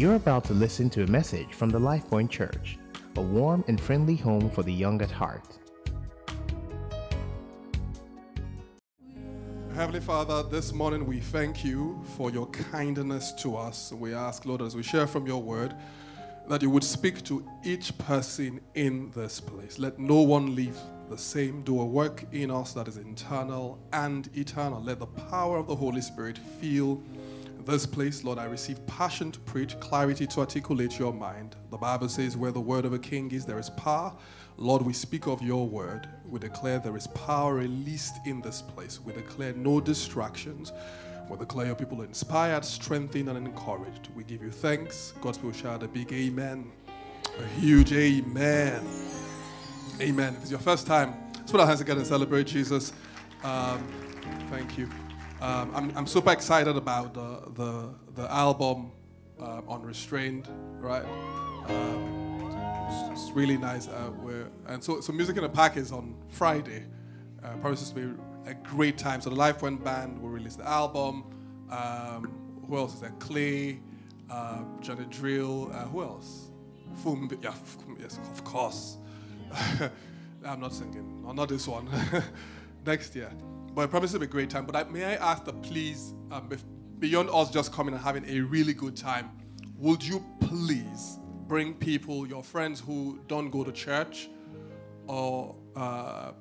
You're about to listen to a message from the Life Point Church, a warm and friendly home for the young at heart. Heavenly Father, this morning we thank you for your kindness to us. We ask, Lord, as we share from your word, that you would speak to each person in this place. Let no one leave the same. Do a work in us that is internal and eternal. Let the power of the Holy Spirit fill this place, Lord, I receive passion to preach, clarity to articulate your mind. The Bible says, where the word of a king is, there is power. Lord, we speak of your word. We declare there is power released in this place. We declare no distractions. We declare your people inspired, strengthened, and encouraged. We give you thanks. God's people shout a big amen. A huge amen. Amen. If it's your first time, let's put our hands together and celebrate Jesus. Um, thank you. Um, I'm, I'm super excited about the, the, the album uh, Unrestrained, right? Um, it's, really nice. Uh, and so, so Music in a Pack is on Friday. Uh, promises to be a great time. So the Life Point Band will release the album. Um, who else is there? Clay, uh, Johnny Drill. Uh, who else? Fum, yeah, yes, of course. I'm not singing. No, not this one. Next year. But I promise it'll be a great time. But I, may I ask that please, um, if, beyond us just coming and having a really good time, would you please bring people, your friends who don't go to church or uh,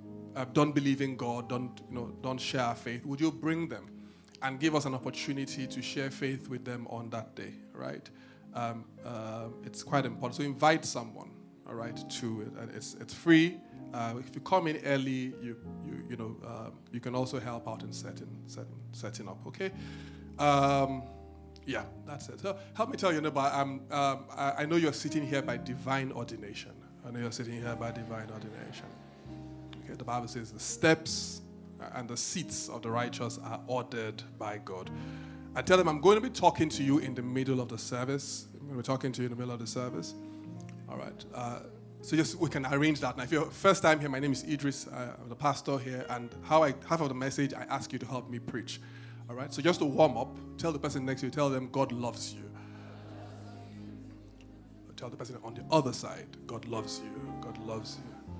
don't believe in God, don't, you know, don't share faith, would you bring them and give us an opportunity to share faith with them on that day, right? Um, uh, it's quite important. So invite someone, all right, to it. It's, it's free. Uh, if you come in early, you you you know uh, you can also help out in setting setting setting up. Okay. Um, yeah, that's it. So help me tell you, neighbor. Um, um, I, I know you're sitting here by divine ordination. I know you're sitting here by divine ordination. Okay, the Bible says the steps and the seats of the righteous are ordered by God. I tell them I'm going to be talking to you in the middle of the service. I'm going to be talking to you in the middle of the service. All right. Uh, so just we can arrange that. Now, if you're first time here, my name is Idris. Uh, I'm the pastor here, and how I half of the message, I ask you to help me preach. All right. So just to warm up, tell the person next to you, tell them God loves you. Tell the person on the other side, God loves you. God loves you.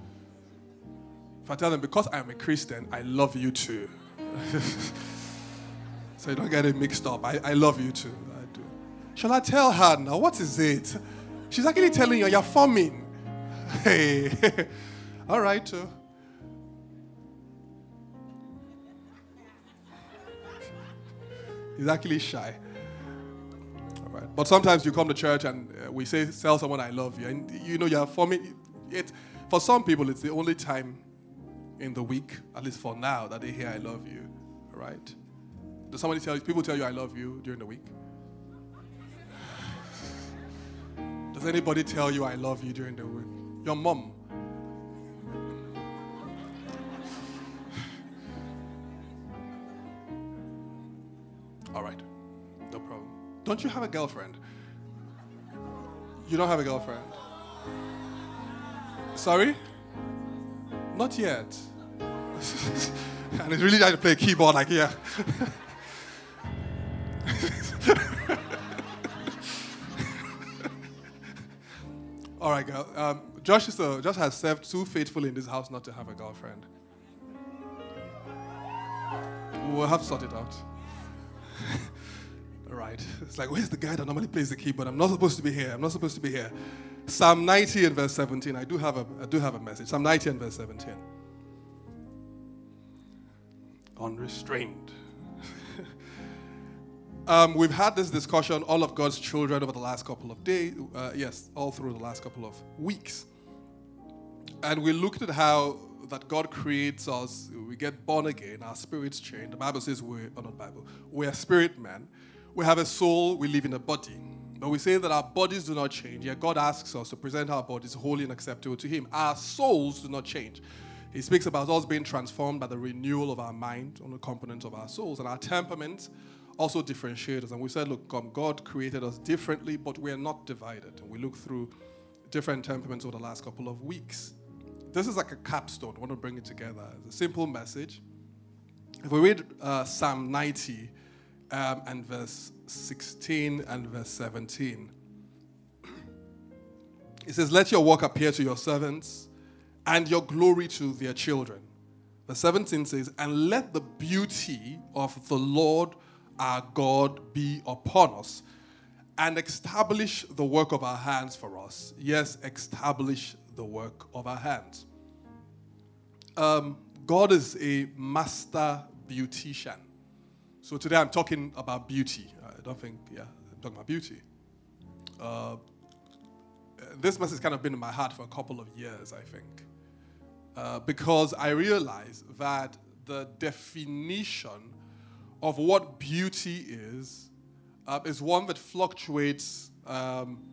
If I tell them because I'm a Christian, I love you too. so you don't get it mixed up. I, I love you too. I do. Shall I tell her now? What is it? She's actually telling you you're forming. Hey, all right, too. He's actually shy. All right. But sometimes you come to church and uh, we say, tell someone I love you. And you know, you're forming it. For some people, it's the only time in the week, at least for now, that they hear I love you. All right. Does somebody tell you, people tell you I love you during the week? Does anybody tell you I love you during the week? Your mom. All right. No problem. Don't you have a girlfriend? You don't have a girlfriend? Sorry? Not yet. and it's really trying to play keyboard like, yeah. All right, girl. Um, Josh, is a, Josh has served too faithfully in this house not to have a girlfriend. We'll have to sort it out. All right. It's like, where's the guy that normally plays the keyboard? I'm not supposed to be here. I'm not supposed to be here. Psalm 90 and verse 17. I do have a, I do have a message. Psalm 90 and verse 17. Unrestrained. Um, we've had this discussion, all of God's children, over the last couple of days. Uh, yes, all through the last couple of weeks. And we looked at how that God creates us, we get born again, our spirits change. The Bible says we're, oh, not Bible, we're spirit man. We have a soul, we live in a body. But we say that our bodies do not change, yet God asks us to present our bodies holy and acceptable to Him. Our souls do not change. He speaks about us being transformed by the renewal of our mind on the components of our souls and our temperaments also differentiate us. And we said, look, um, God created us differently, but we are not divided. And we look through different temperaments over the last couple of weeks. This is like a capstone. I want to bring it together. It's a simple message. If we read uh, Psalm 90 um, and verse 16 and verse 17, It says, Let your work appear to your servants and your glory to their children. Verse 17 says, And let the beauty of the Lord our God be upon us and establish the work of our hands for us. Yes, establish the work of our hands. Um, God is a master beautician. So today I'm talking about beauty. I don't think, yeah, I'm talking about beauty. Uh, this message has kind of been in my heart for a couple of years, I think, uh, because I realize that the definition of what beauty is uh, is one that fluctuates um,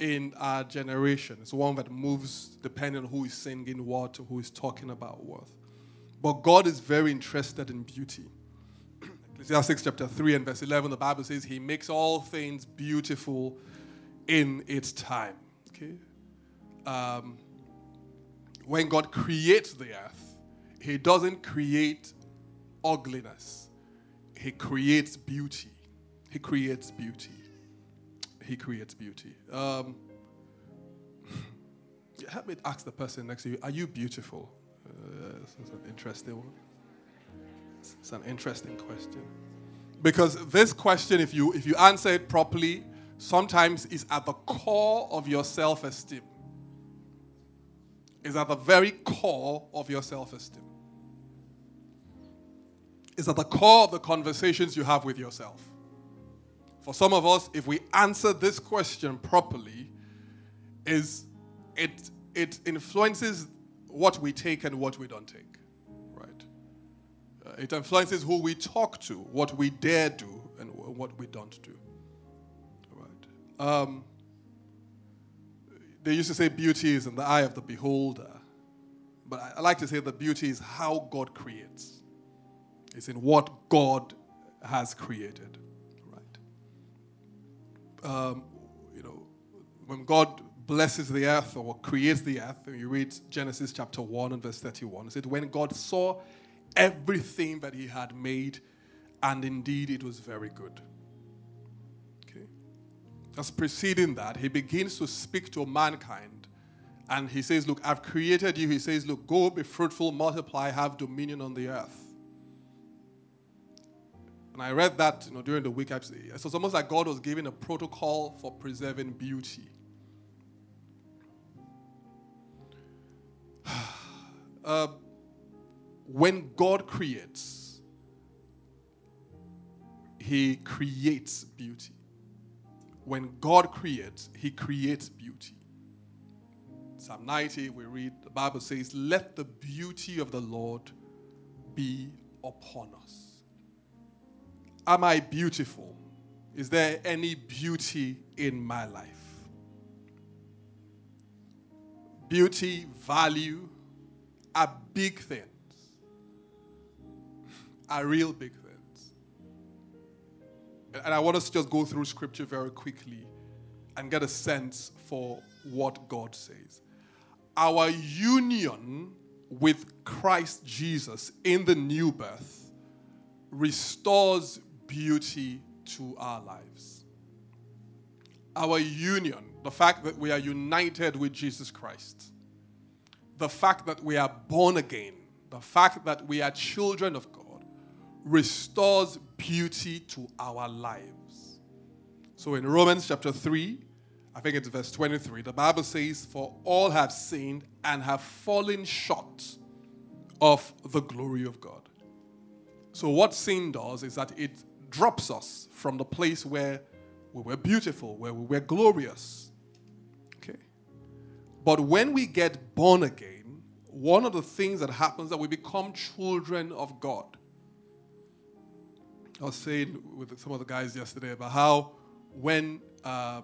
in our generation. It's one that moves depending on who is singing what, who is talking about what. But God is very interested in beauty. Ecclesiastes chapter 3 and verse 11, the Bible says, He makes all things beautiful in its time. Okay? Um, when God creates the earth, He doesn't create ugliness, He creates beauty. He creates beauty. He creates beauty. Um, help me ask the person next to you Are you beautiful? Uh, it's an interesting one. It's an interesting question. Because this question, if you if you answer it properly, sometimes is at the core of your self-esteem. Is at the very core of your self-esteem. Is at the core of the conversations you have with yourself. For some of us, if we answer this question properly, is it it influences what we take and what we don't take. Right? Uh, it influences who we talk to, what we dare do, and what we don't do. Right? Um, they used to say beauty is in the eye of the beholder. But I, I like to say that beauty is how God creates. It's in what God has created. Right? Um, you know, when God blesses the earth or creates the earth. and You read Genesis chapter 1 and verse 31. It said, When God saw everything that he had made, and indeed it was very good. Okay. Just preceding that, he begins to speak to mankind. And he says, Look, I've created you. He says, Look, go be fruitful, multiply, have dominion on the earth. And I read that you know, during the week. So it's almost like God was giving a protocol for preserving beauty. uh, when God creates, He creates beauty. When God creates, He creates beauty. Psalm 90, we read, the Bible says, Let the beauty of the Lord be upon us. Am I beautiful? Is there any beauty in my life? Beauty, value, are big things, are real big things. And I want us to just go through scripture very quickly and get a sense for what God says. Our union with Christ Jesus in the new birth restores beauty to our lives. Our union, the fact that we are united with Jesus Christ, the fact that we are born again, the fact that we are children of God, restores beauty to our lives. So in Romans chapter 3, I think it's verse 23, the Bible says, For all have sinned and have fallen short of the glory of God. So, what sin does is that it drops us from the place where we were beautiful, where we were glorious, Okay? but when we get born again, one of the things that happens that we become children of God. I was saying with some of the guys yesterday about how when uh,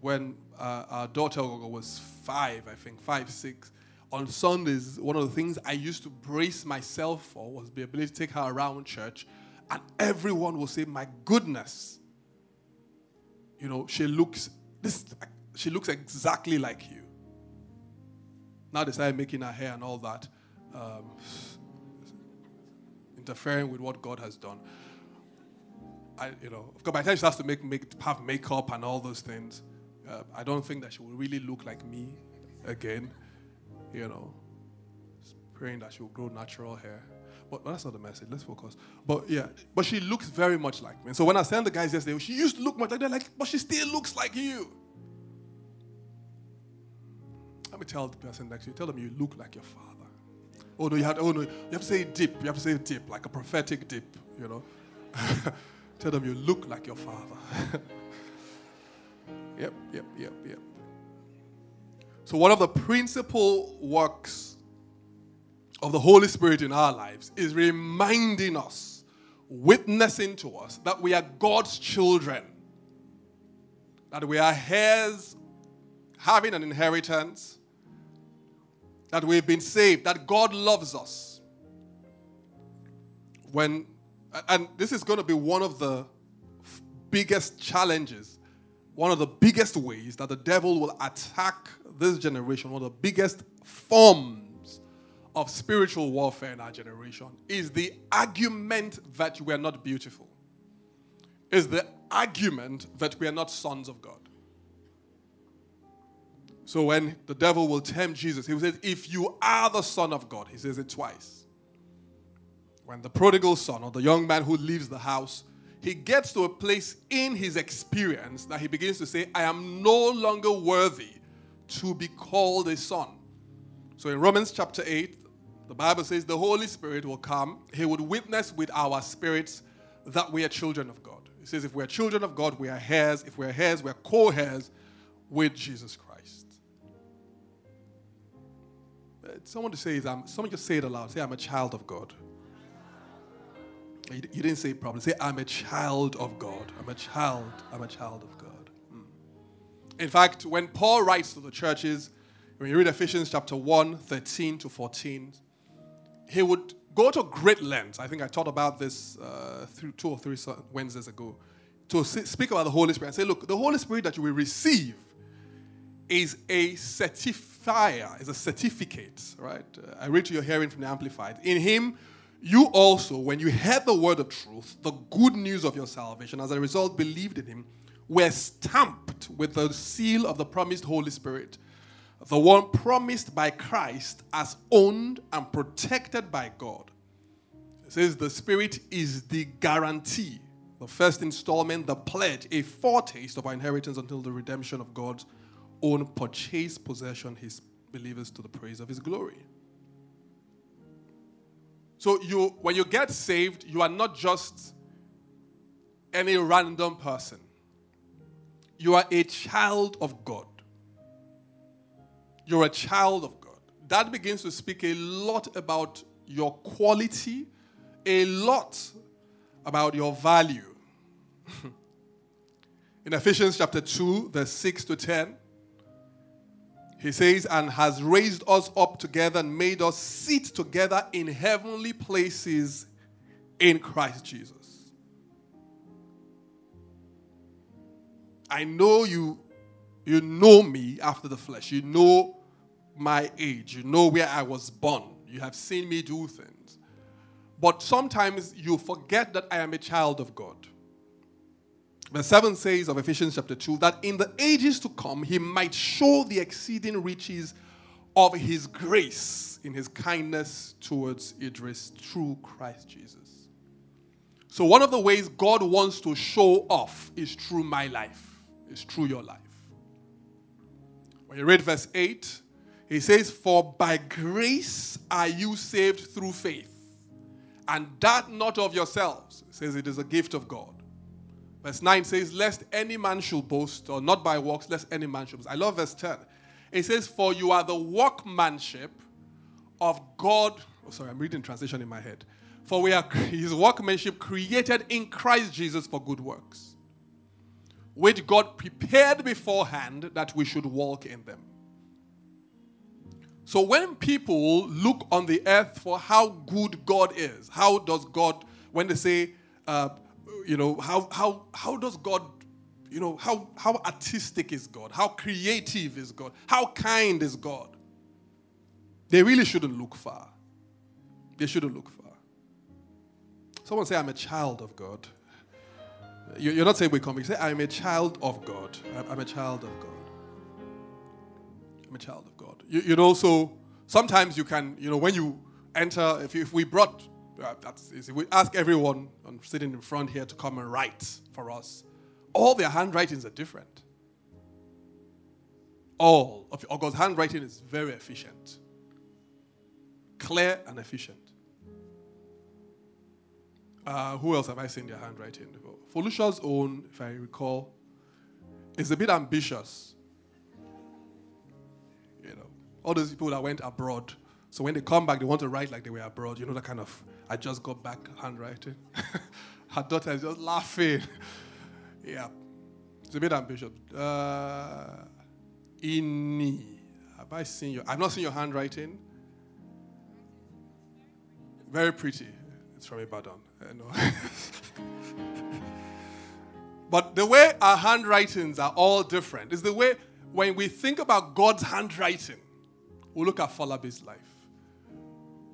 when uh, our daughter was five, I think five, six, on Sundays, one of the things I used to brace myself for was the ability to take her around church, and everyone will say, "My goodness, you know, she looks this, she looks exactly like you." Now they started making her hair and all that, um, interfering with what God has done. I, you know, of course, by the time she has to make, make have makeup and all those things, Uh, I don't think that she will really look like me again. You know, praying that she will grow natural hair. But that's not the message. Let's focus. But yeah, but she looks very much like me. So when I sent the guys yesterday, she used to look much like that. Like, but she still looks like you. Let me tell the person next to you. Tell them you look like your father. Oh no, you have. Oh no, you have to say dip. You have to say dip, like a prophetic dip. You know. tell them you look like your father. yep, yep, yep, yep. So one of the principal works of the Holy Spirit in our lives is reminding us, witnessing to us that we are God's children, that we are heirs, having an inheritance, that we've been saved, that God loves us. When, and this is going to be one of the biggest challenges, one of the biggest ways that the devil will attack this generation, one of the biggest forms of spiritual warfare in our generation is the argument that we are not beautiful, is the argument that we are not sons of God. So when the devil will tempt Jesus, he says, If you are the Son of God, he says it twice. When the prodigal son or the young man who leaves the house, he gets to a place in his experience that he begins to say, I am no longer worthy to be called a son. So in Romans chapter 8, the Bible says the Holy Spirit will come. He would witness with our spirits that we are children of God. He says, if we are children of God, we are heirs. If we are heirs, we are co heirs with Jesus Christ. Uh, someone to say, is, I'm, someone just say it aloud. Say, I'm a child of God. You, you didn't say it properly. Say, I'm a child of God. I'm a child. I'm a child of God. Hmm. In fact, when Paul writes to the churches, when you read Ephesians chapter 1, 13 to 14, he would go to great lengths. I think I taught about this uh, through two or three Wednesdays ago to speak about the Holy Spirit and say, look, the Holy Spirit that you will receive is a certifier, is a certificate, right? Uh, I read to your hearing from the Amplified. In Him, you also, when you heard the word of truth, the good news of your salvation, as a result believed in Him, were stamped with the seal of the promised Holy Spirit the one promised by Christ as owned and protected by God. It says the Spirit is the guarantee, the first installment, the pledge, a foretaste of our inheritance until the redemption of God's own purchased possession, his believers to the praise of his glory. So you when you get saved, you are not just any random person. You are a child of God. You're a child of God. That begins to speak a lot about your quality, a lot about your value. In Ephesians chapter 2, verse 6 to 10, he says, and has raised us up together and made us sit together in heavenly places in Christ Jesus. I know you you know me after the flesh. You know my age. You know where I was born. You have seen me do things. But sometimes you forget that I am a child of God. Verse 7 says of Ephesians chapter 2 that in the ages to come he might show the exceeding riches of his grace in his kindness towards Idris through Christ Jesus. So, one of the ways God wants to show off is through my life, is through your life. When you read verse 8, he says, For by grace are you saved through faith, and that not of yourselves. Says it is a gift of God. Verse 9 says, Lest any man should boast, or not by works, lest any man should boast. I love verse 10. It says, For you are the workmanship of God. Oh, sorry, I'm reading translation in my head. For we are his workmanship created in Christ Jesus for good works which God prepared beforehand that we should walk in them. So when people look on the earth for how good God is, how does God, when they say, uh, you know, how, how, how does God, you know, how, how artistic is God? How creative is God? How kind is God? They really shouldn't look far. They shouldn't look far. Someone say, I'm a child of God. You're not saying we're You say, I'm a child of God. I'm a child of God. I'm a child of God. You, you'd also, sometimes you can, you know, when you enter, if, you, if we brought, uh, that's easy, we ask everyone I'm sitting in front here to come and write for us, all their handwritings are different. All of God's handwriting is very efficient, clear and efficient. Uh, who else have I seen their handwriting? Felusha's own, if I recall, is a bit ambitious. You know, all those people that went abroad. So when they come back, they want to write like they were abroad. You know, that kind of, I just got back handwriting. Her daughter is just laughing. yeah. It's a bit ambitious. Uh. Have I seen your, I've not seen your handwriting. Very pretty. It's from Ibadan. But the way our handwritings are all different is the way when we think about God's handwriting, we look at Falabi's life.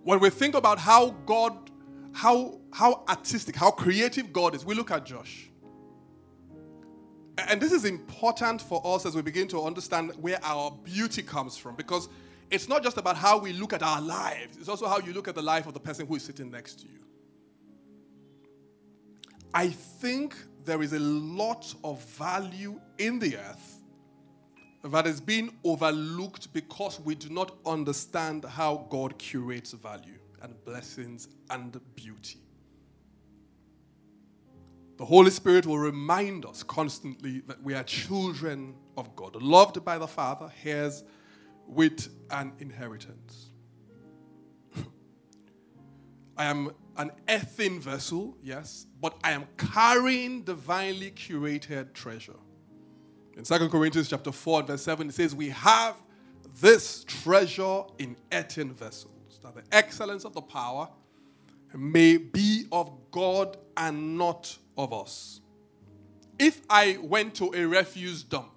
When we think about how God, how, how artistic, how creative God is, we look at Josh. And this is important for us as we begin to understand where our beauty comes from because it's not just about how we look at our lives, it's also how you look at the life of the person who is sitting next to you. I think there is a lot of value in the earth that is being overlooked because we do not understand how God curates value and blessings and beauty. The Holy Spirit will remind us constantly that we are children of God, loved by the Father, heirs with an inheritance. I am an earthen vessel, yes, but I am carrying divinely curated treasure. In 2 Corinthians chapter 4 verse 7, it says, We have this treasure in earthen vessels, that the excellence of the power may be of God and not of us. If I went to a refuse dump,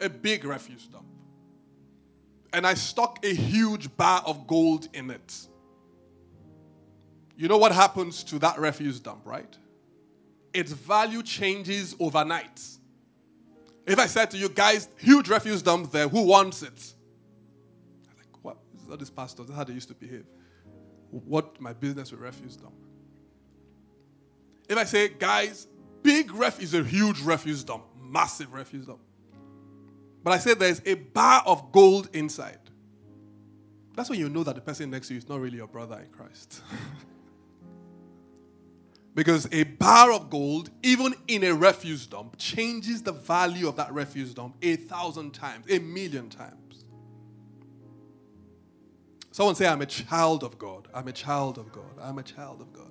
a big refuse dump, and I stuck a huge bar of gold in it, you know what happens to that refuse dump, right? Its value changes overnight. If I said to you guys, huge refuse dump there, who wants it? I'm like, what? This is not this pastor. That's how they used to behave. What my business with refuse dump? If I say, guys, big ref is a huge refuse dump, massive refuse dump. But I say there's a bar of gold inside. That's when you know that the person next to you is not really your brother in Christ. Because a bar of gold, even in a refuse dump, changes the value of that refuse dump a thousand times, a million times. Someone say, I'm a child of God. I'm a child of God. I'm a child of God.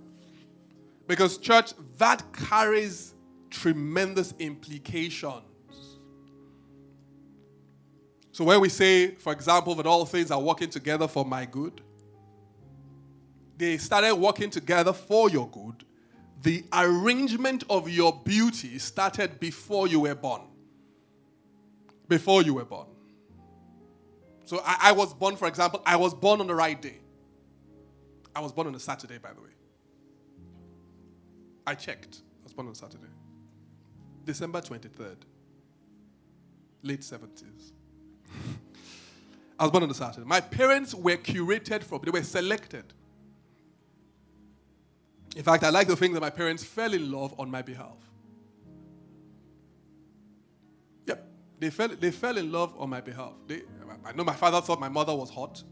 Because, church, that carries tremendous implications. So, when we say, for example, that all things are working together for my good, they started working together for your good the arrangement of your beauty started before you were born. Before you were born. So I, I, was born, for example, I was born on the right day. I was born on a Saturday, by the way. I checked. I was born on Saturday. December 23rd, late 70s. I was born on a Saturday. My parents were curated from, they were selected in fact, I like to think that my parents fell in love on my behalf. Yep, they fell, they fell in love on my behalf. They, I know my father thought my mother was hot.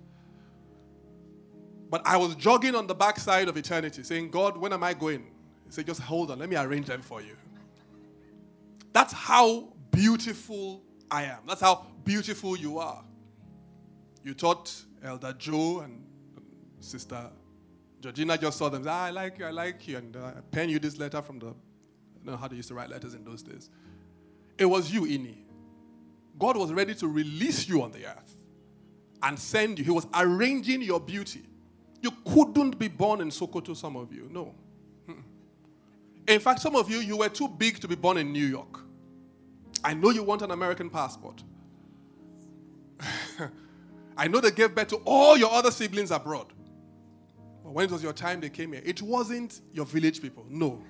But I was jogging on the backside of eternity saying, God, when am I going? He said, just hold on, let me arrange them for you. That's how beautiful I am. That's how beautiful you are. You taught Elder Joe and Sister Georgina just saw them. Ah, I like you, I like you. And uh, I pen you this letter from the, I don't know how they used to write letters in those days. It was you, Ini. God was ready to release you on the earth and send you. He was arranging your beauty. You couldn't be born in Sokoto, some of you. No. In fact, some of you, you were too big to be born in New York. I know you want an American passport. I know they gave birth to all your other siblings abroad when it was your time they came here, it wasn't your village people. No.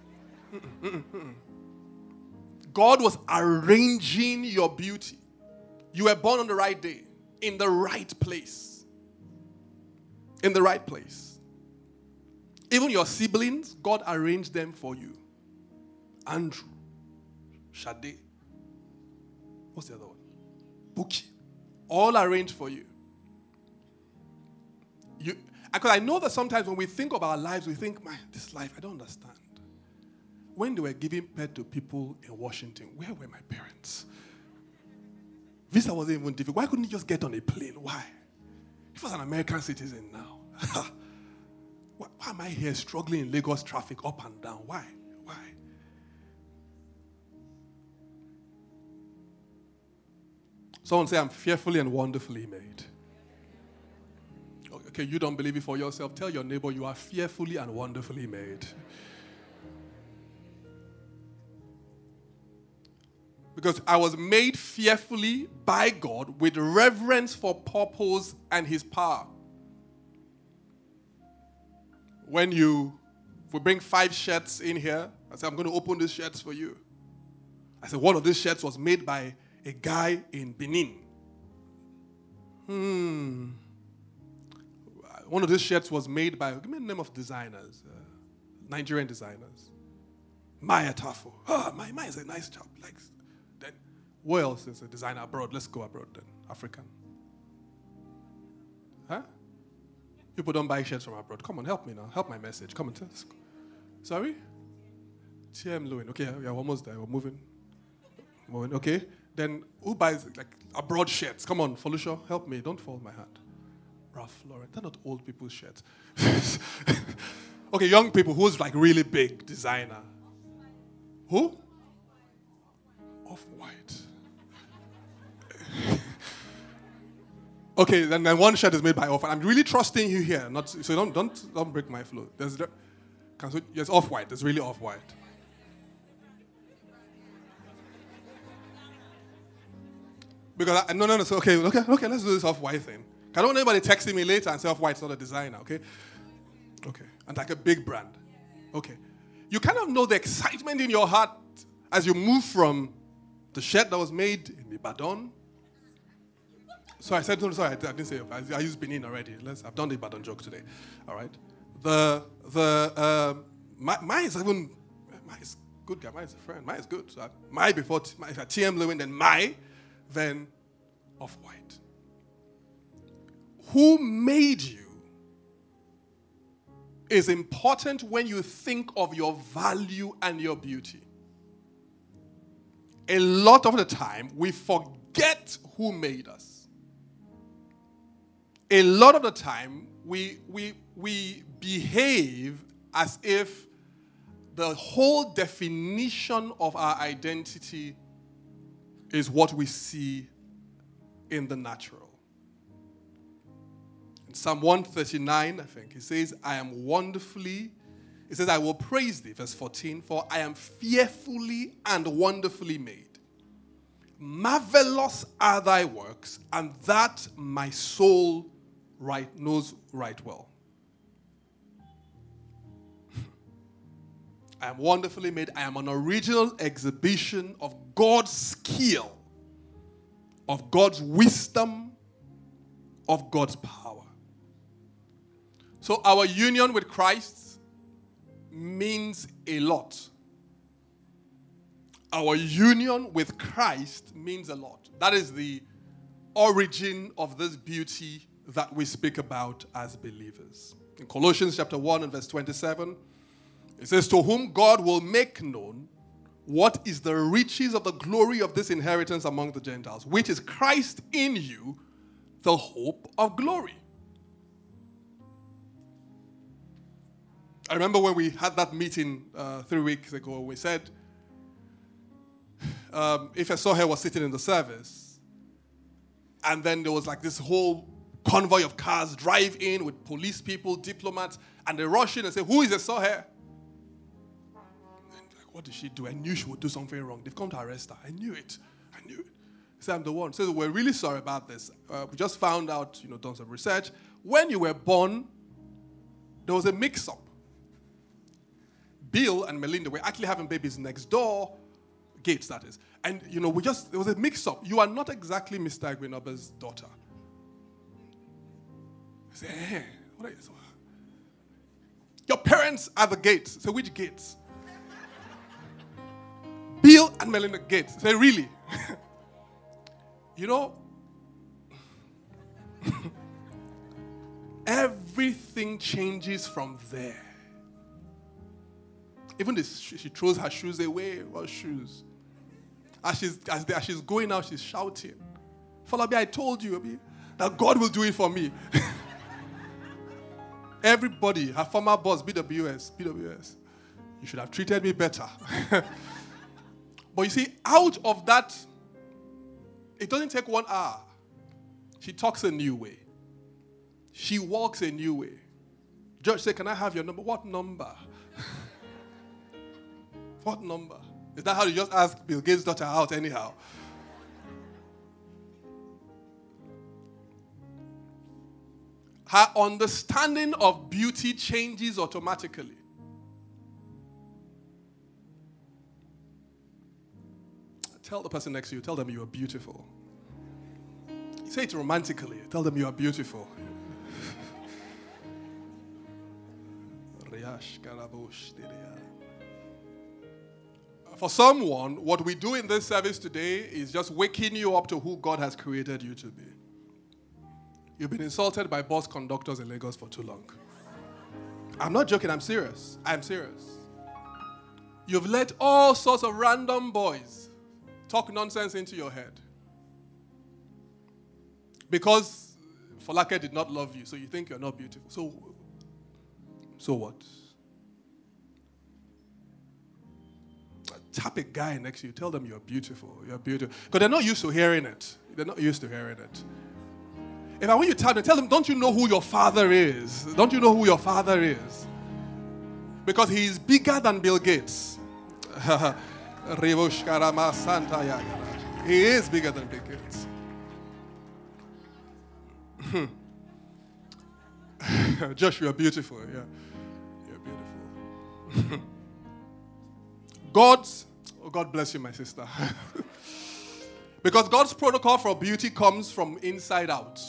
God was arranging your beauty. You were born on the right day. in the right place. In the right place. Even your siblings, God arranged them for you. Andrew, Shade, what's the other one? Buki. All arranged for you. You because I know that sometimes when we think of our lives, we think, man, this life, I don't understand. When they were giving birth to people in Washington, where were my parents? Visa wasn't even difficult. Why couldn't he just get on a plane? Why? He was an American citizen now. why, why am I here struggling in Lagos traffic up and down? Why? Why? Someone say, I'm fearfully and wonderfully made. Okay, you don't believe it for yourself. Tell your neighbor you are fearfully and wonderfully made. Because I was made fearfully by God with reverence for purpose and his power. When you we bring five shirts in here, I said, I'm going to open these shirts for you. I said, one of these shirts was made by a guy in Benin. Hmm. One of these shirts was made by, give me the name of designers, uh, Nigerian designers. Mai Atafo. Ah, oh, Maya is a nice chap. Like, then, where else is a designer abroad? Let's go abroad then. African. Huh? People don't buy shirts from abroad. Come on, help me now. Help my message. Come on, tell us. Sorry? TM Lewin. Okay, yeah, we're almost there. We're moving. moving. Okay. Then who buys like abroad shirts? Come on, Felicia, help me. Don't fall my hand. Ralph Lauren. They're not old people's shirts. okay, young people. Who's like really big designer? Who? Off white. okay, then, then one shirt is made by Off. White. I'm really trusting you here. Not so don't don't don't break my flow. There's yes, off white. There's really off white. Because I, no, no, no. So okay, okay, okay. Let's do this off white thing. I don't want anybody texting me later and say off white's not a designer. Okay, okay, and like a big brand. Okay, you kind of know the excitement in your heart as you move from the shirt that was made in Ibadan. So I said, no, sorry, I didn't say. I, I used Benin already. Let's, I've done the Ibadan joke today. All right. The the uh, my, is even my is good guy. Mine is a friend. Mine is good. So I, my before my, TM Lewin, then my, then off white. Who made you is important when you think of your value and your beauty. A lot of the time, we forget who made us. A lot of the time, we, we, we behave as if the whole definition of our identity is what we see in the natural. Psalm 139, I think, it says, I am wonderfully, it says, I will praise thee, verse 14, for I am fearfully and wonderfully made. Marvelous are thy works, and that my soul right knows right well. I am wonderfully made. I am an original exhibition of God's skill, of God's wisdom, of God's power. So, our union with Christ means a lot. Our union with Christ means a lot. That is the origin of this beauty that we speak about as believers. In Colossians chapter 1 and verse 27, it says, To whom God will make known what is the riches of the glory of this inheritance among the Gentiles, which is Christ in you, the hope of glory. I remember when we had that meeting uh, three weeks ago, we said, um, if Sohe was sitting in the service, and then there was like this whole convoy of cars drive in with police people, diplomats, and they rush in and say, Who is Sohe? What did she do? I knew she would do something wrong. They've come to arrest her. I knew it. I knew it. Said, I'm the one. So we're really sorry about this. Uh, we just found out, you know, done some research. When you were born, there was a mix up. Bill and Melinda were actually having babies next door, Gates, that is. And, you know, we just, there was a mix up. You are not exactly Mr. Agbinoba's daughter. Say, hey, eh, what are you? Your parents are the gates. So which gates? Bill and Melinda Gates. Say, really? you know, everything changes from there. Even this, she throws her shoes away. What shoes? As she's, as, as she's going out, she's shouting. Falabi, I told you that God will do it for me. Everybody, her former boss, BWS, BWS, you should have treated me better. but you see, out of that, it doesn't take one hour. She talks a new way. She walks a new way. Judge said, Can I have your number? What number? What number? Is that how you just ask Bill Gates' daughter out anyhow? Her understanding of beauty changes automatically. Tell the person next to you, tell them you are beautiful. Say it romantically. Tell them you are beautiful. For someone, what we do in this service today is just waking you up to who God has created you to be. You've been insulted by bus conductors in Lagos for too long. I'm not joking, I'm serious. I'm serious. You've let all sorts of random boys talk nonsense into your head. Because Falake did not love you, so you think you're not beautiful. So, so what? Tap a guy next to you, tell them you're beautiful, you're beautiful. Because they're not used to hearing it. They're not used to hearing it. If I want you to tell them, tell them, don't you know who your father is? Don't you know who your father is? Because he is bigger than Bill Gates. he is bigger than Bill Gates. Josh, you are beautiful. Yeah, you're beautiful. God's, oh, God bless you, my sister. because God's protocol for beauty comes from inside out.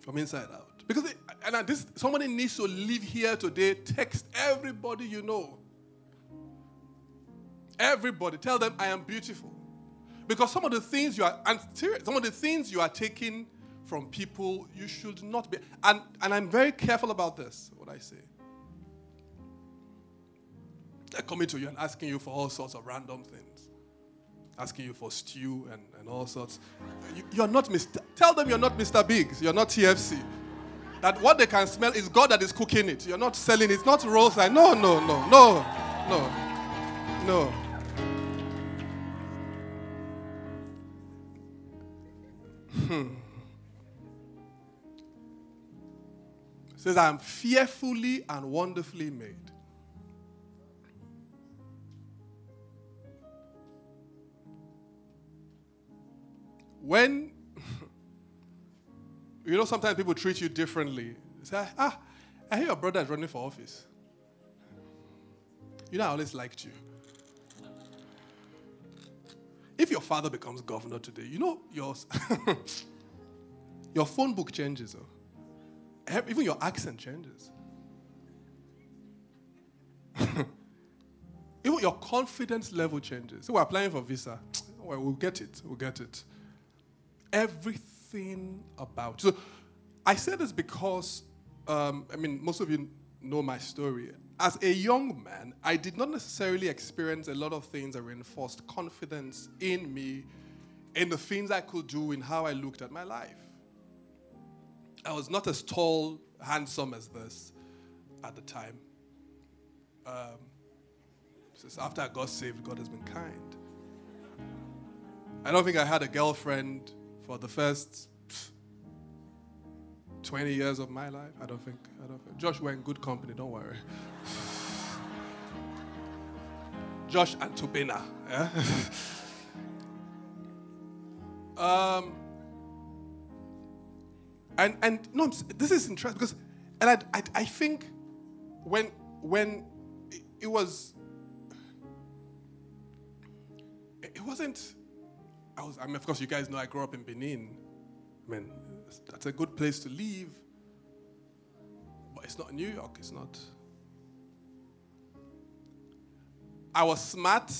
From inside out. Because, it, and this, somebody needs to live here today, text everybody you know. Everybody. Tell them, I am beautiful. Because some of the things you are, and some of the things you are taking from people, you should not be. And, and I'm very careful about this, what I say. They're coming to you and asking you for all sorts of random things. Asking you for stew and, and all sorts. You, are not Mr. Tell them you're not Mr. Biggs. You're not TFC. That what they can smell is God that is cooking it. You're not selling it. It's not roadside. No, no, no, no, no, no. Hmm. says, I am fearfully and wonderfully made. When, you know, sometimes people treat you differently. say, ah, I hear your brother is running for office. You know, I always liked you. If your father becomes governor today, you know, your, your phone book changes. Oh. Even your accent changes. Even your confidence level changes. So we're applying for visa. Well, we'll get it. We'll get it. Everything about. So I say this because, um, I mean, most of you know my story. As a young man, I did not necessarily experience a lot of things that reinforced confidence in me, in the things I could do, in how I looked at my life. I was not as tall, handsome as this at the time. Um, since after I got saved, God has been kind. I don't think I had a girlfriend for the first 20 years of my life. I don't think. I don't think. Josh, we're in good company. Don't worry. Josh and Tobina. Yeah? um, and and no, this is interesting because, and I, I, I think when when it was, it wasn't. I was. I mean, of course, you guys know I grew up in Benin. I mean, that's a good place to live. But it's not New York. It's not. I was smart.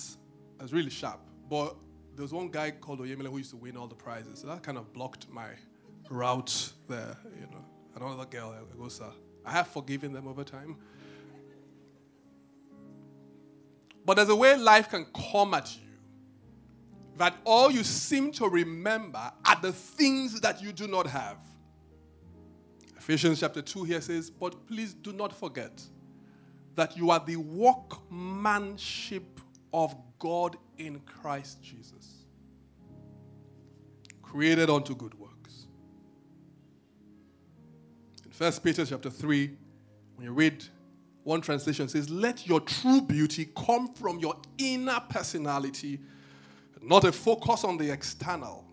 I was really sharp. But there was one guy called Oyemele who used to win all the prizes. So that kind of blocked my route there, you know. Another girl, Agosa. I have forgiven them over time. But there's a way life can come at you that all you seem to remember are the things that you do not have. Ephesians chapter 2 here says, But please do not forget that you are the workmanship of God in Christ Jesus, created unto good works. In 1 Peter chapter 3, when you read one translation says, Let your true beauty come from your inner personality, not a focus on the external.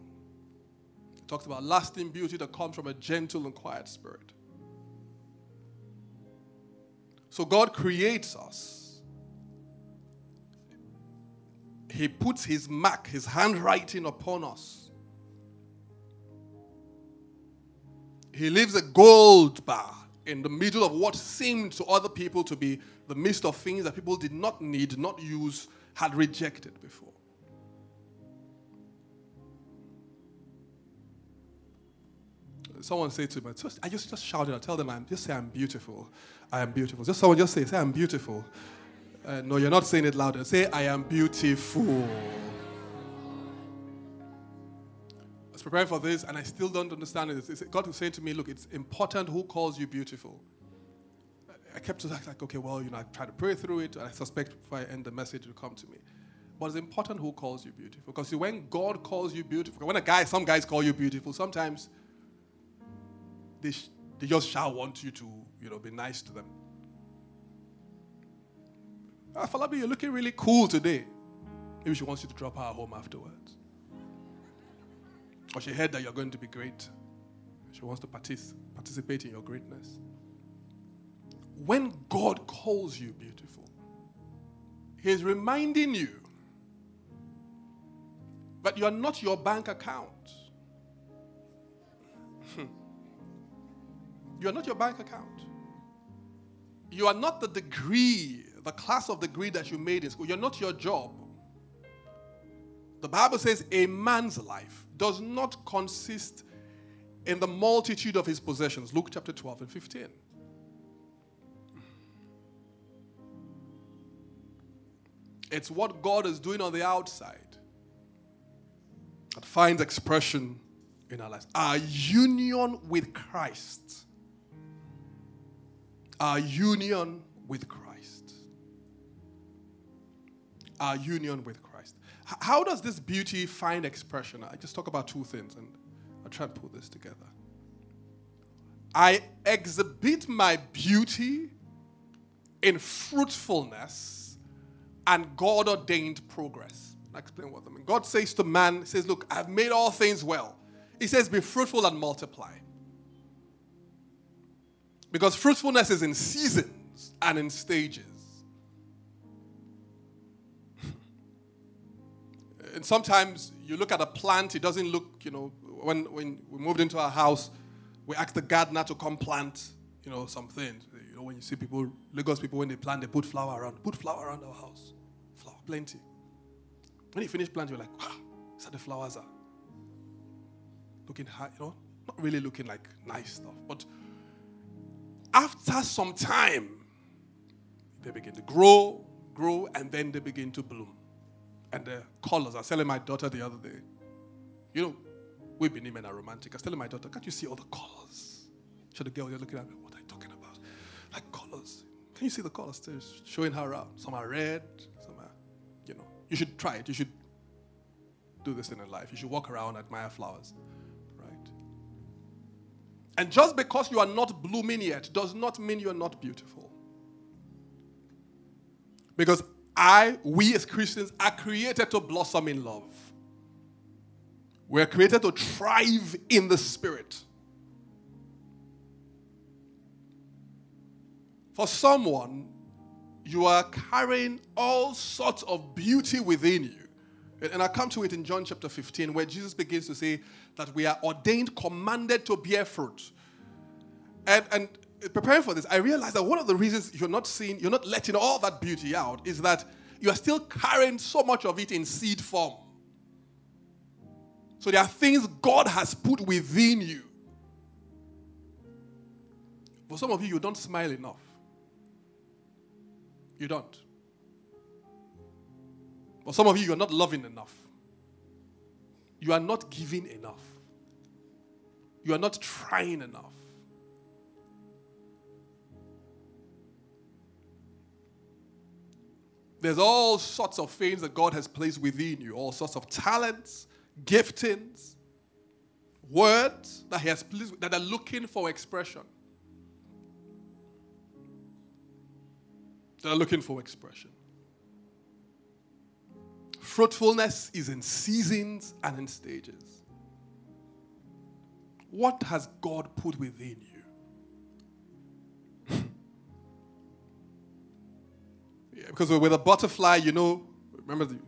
It talks about lasting beauty that comes from a gentle and quiet spirit. So God creates us. He puts his mark, his handwriting upon us. He leaves a gold bar in the middle of what seemed to other people to be the midst of things that people did not need, not use, had rejected before. Someone say to me, I just, just shout it I tell them, I'm, just say I'm beautiful. I am beautiful. Just someone just say, say I'm beautiful. Uh, no, you're not saying it louder. Say, I am beautiful. I was preparing for this and I still don't understand it. It's, God was saying to me, look, it's important who calls you beautiful. I kept like, like, okay, well, you know, I try to pray through it. And I suspect if I end the message, it'll come to me. But it's important who calls you beautiful. Because see, when God calls you beautiful, when a guy, some guys call you beautiful, sometimes they, sh- they just shall want you to, you know, be nice to them. Ah, Falabi, you're looking really cool today. Maybe she wants you to drop her home afterwards. Or she heard that you're going to be great. She wants to partic- participate in your greatness. When God calls you beautiful, He's reminding you that you are not your bank account. You are not your bank account. You are not the degree, the class of degree that you made in school. You're not your job. The Bible says a man's life does not consist in the multitude of his possessions. Luke chapter 12 and 15. It's what God is doing on the outside that finds expression in our lives. Our union with Christ. Our union with Christ. Our union with Christ. How does this beauty find expression? I just talk about two things and I'll try and pull this together. I exhibit my beauty in fruitfulness and God ordained progress. I'll explain what I mean. God says to man, says, Look, I've made all things well. He says, Be fruitful and multiply. Because fruitfulness is in seasons and in stages. and sometimes you look at a plant, it doesn't look, you know, when, when we moved into our house, we asked the gardener to come plant, you know, something. You know, when you see people, Lagos people, when they plant, they put flower around. Put flower around our house. Flower, plenty. When you finish planting, you're like, wow, so the flowers are looking high, you know, not really looking like nice stuff. But after some time, they begin to grow, grow, and then they begin to bloom and the colors. I was telling my daughter the other day, you know, we Benin are romantic. I was telling my daughter, can't you see all the colors? So the girl, you're looking at me, what are you talking about? Like colors. Can you see the colors? They're showing her around. Some are red, some are, you know. You should try it. You should do this in your life. You should walk around, admire flowers? And just because you are not blooming yet does not mean you're not beautiful. Because I, we as Christians, are created to blossom in love. We're created to thrive in the Spirit. For someone, you are carrying all sorts of beauty within you. And I come to it in John chapter 15, where Jesus begins to say that we are ordained, commanded to bear fruit. And, and preparing for this, I realized that one of the reasons you're not seeing, you're not letting all that beauty out is that you are still carrying so much of it in seed form. So there are things God has put within you. For some of you, you don't smile enough. You don't. For some of you, you're not loving enough. You are not giving enough. You are not trying enough. There's all sorts of things that God has placed within you, all sorts of talents, giftings, words that He has placed that are looking for expression. That are looking for expression. Fruitfulness is in seasons and in stages. What has God put within you? Yeah, because with a butterfly, you know, remember the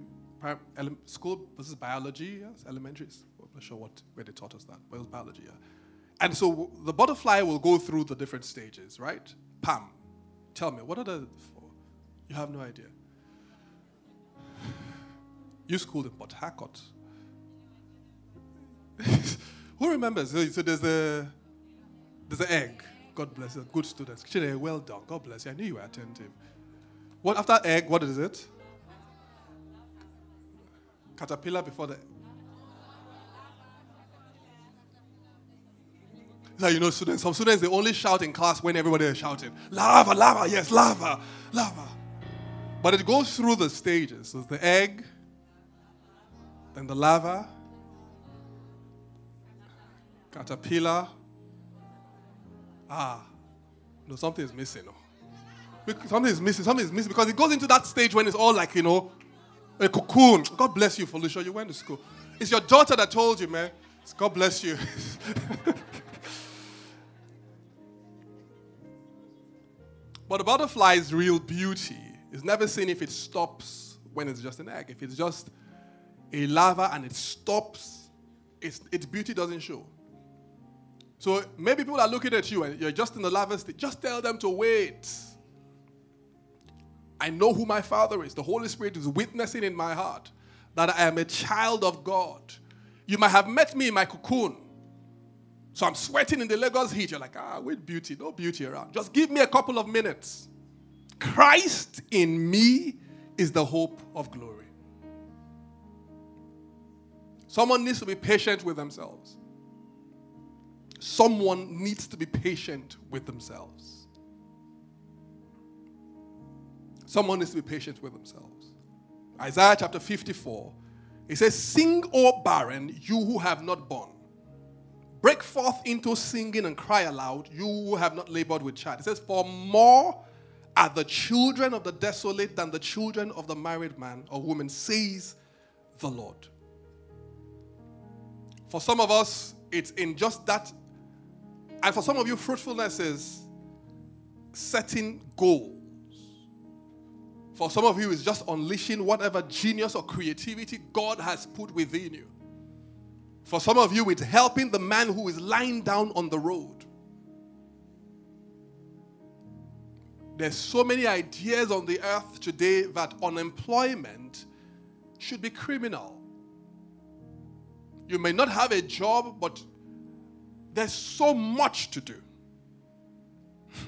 school, this is biology, yes, elementary. I'm not sure what, where they taught us that, but it was biology, yeah. And so the butterfly will go through the different stages, right? Pam, tell me, what are the four? You have no idea. You schooled in Port Harcourt. Who remembers? So there's a there's an egg. God bless you. Good students. Well done. God bless you. I knew you were attentive. What after egg? What is it? Caterpillar before the. So you know, students. Some students they only shout in class when everybody is shouting. Larva, larva, yes, larva, larva. But it goes through the stages. So the egg, then the larva, caterpillar. Ah, no, something is missing. Oh. Something is missing. Something is missing because it goes into that stage when it's all like, you know, a cocoon. God bless you, Felicia. You went to school. It's your daughter that told you, man. It's God bless you. but a butterfly's real beauty is never seen if it stops when it's just an egg. If it's just a larva and it stops, its, its beauty doesn't show. So maybe people are looking at you and you're just in the larva state. Just tell them to wait. I know who my Father is. The Holy Spirit is witnessing in my heart that I am a child of God. You might have met me in my cocoon. So I'm sweating in the Lagos heat. You're like, ah, wait, beauty, no beauty around. Just give me a couple of minutes. Christ in me is the hope of glory. Someone needs to be patient with themselves. Someone needs to be patient with themselves. Someone needs to be patient with themselves. Isaiah chapter 54, it says, Sing, O barren, you who have not borne. Break forth into singing and cry aloud, you who have not labored with child. It says, For more are the children of the desolate than the children of the married man or woman, says the Lord. For some of us, it's in just that. And for some of you, fruitfulness is setting goals for some of you, it's just unleashing whatever genius or creativity God has put within you. For some of you, it's helping the man who is lying down on the road. There's so many ideas on the earth today that unemployment should be criminal. You may not have a job, but there's so much to do.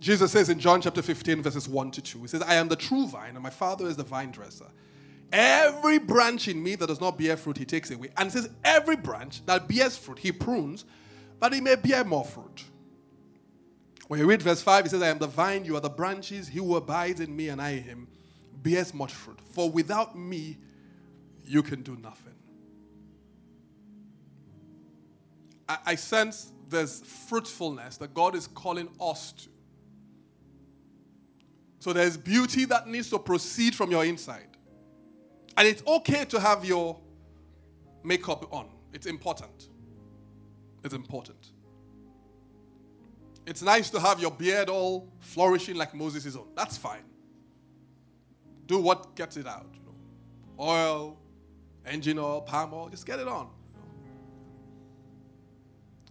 Jesus says in John chapter 15, verses 1 to 2, He says, I am the true vine, and my Father is the vine dresser. Every branch in me that does not bear fruit, he takes away. And it says, Every branch that bears fruit, he prunes, that it may bear more fruit. When you read verse 5, he says, I am the vine, you are the branches, he who abides in me and I in him bears much fruit. For without me, you can do nothing. I, I sense there's fruitfulness that God is calling us to. So there's beauty that needs to proceed from your inside. And it's okay to have your makeup on, it's important. It's important. It's nice to have your beard all flourishing like Moses' own. That's fine. Do what gets it out. You know. Oil, engine oil, palm oil, just get it on.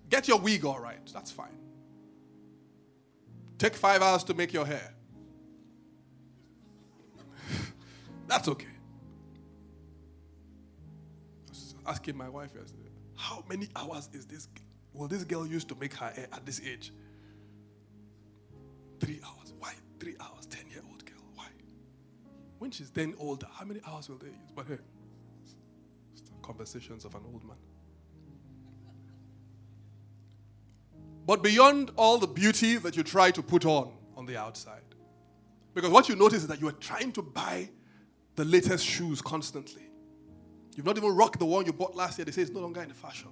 Get your wig all right. That's fine. take five hours to make your hair. That's okay. I was asking my wife yesterday, how many hours is this? Will this girl use to make her hair at this age? Three hours. Why three hours? Ten year old girl. Why? When she's then older, how many hours will they use? But hey, conversations of an old man. But beyond all the beauty that you try to put on on the outside, because what you notice is that you are trying to buy the latest shoes constantly. You've not even rocked the one you bought last year. They say it's no longer in the fashion.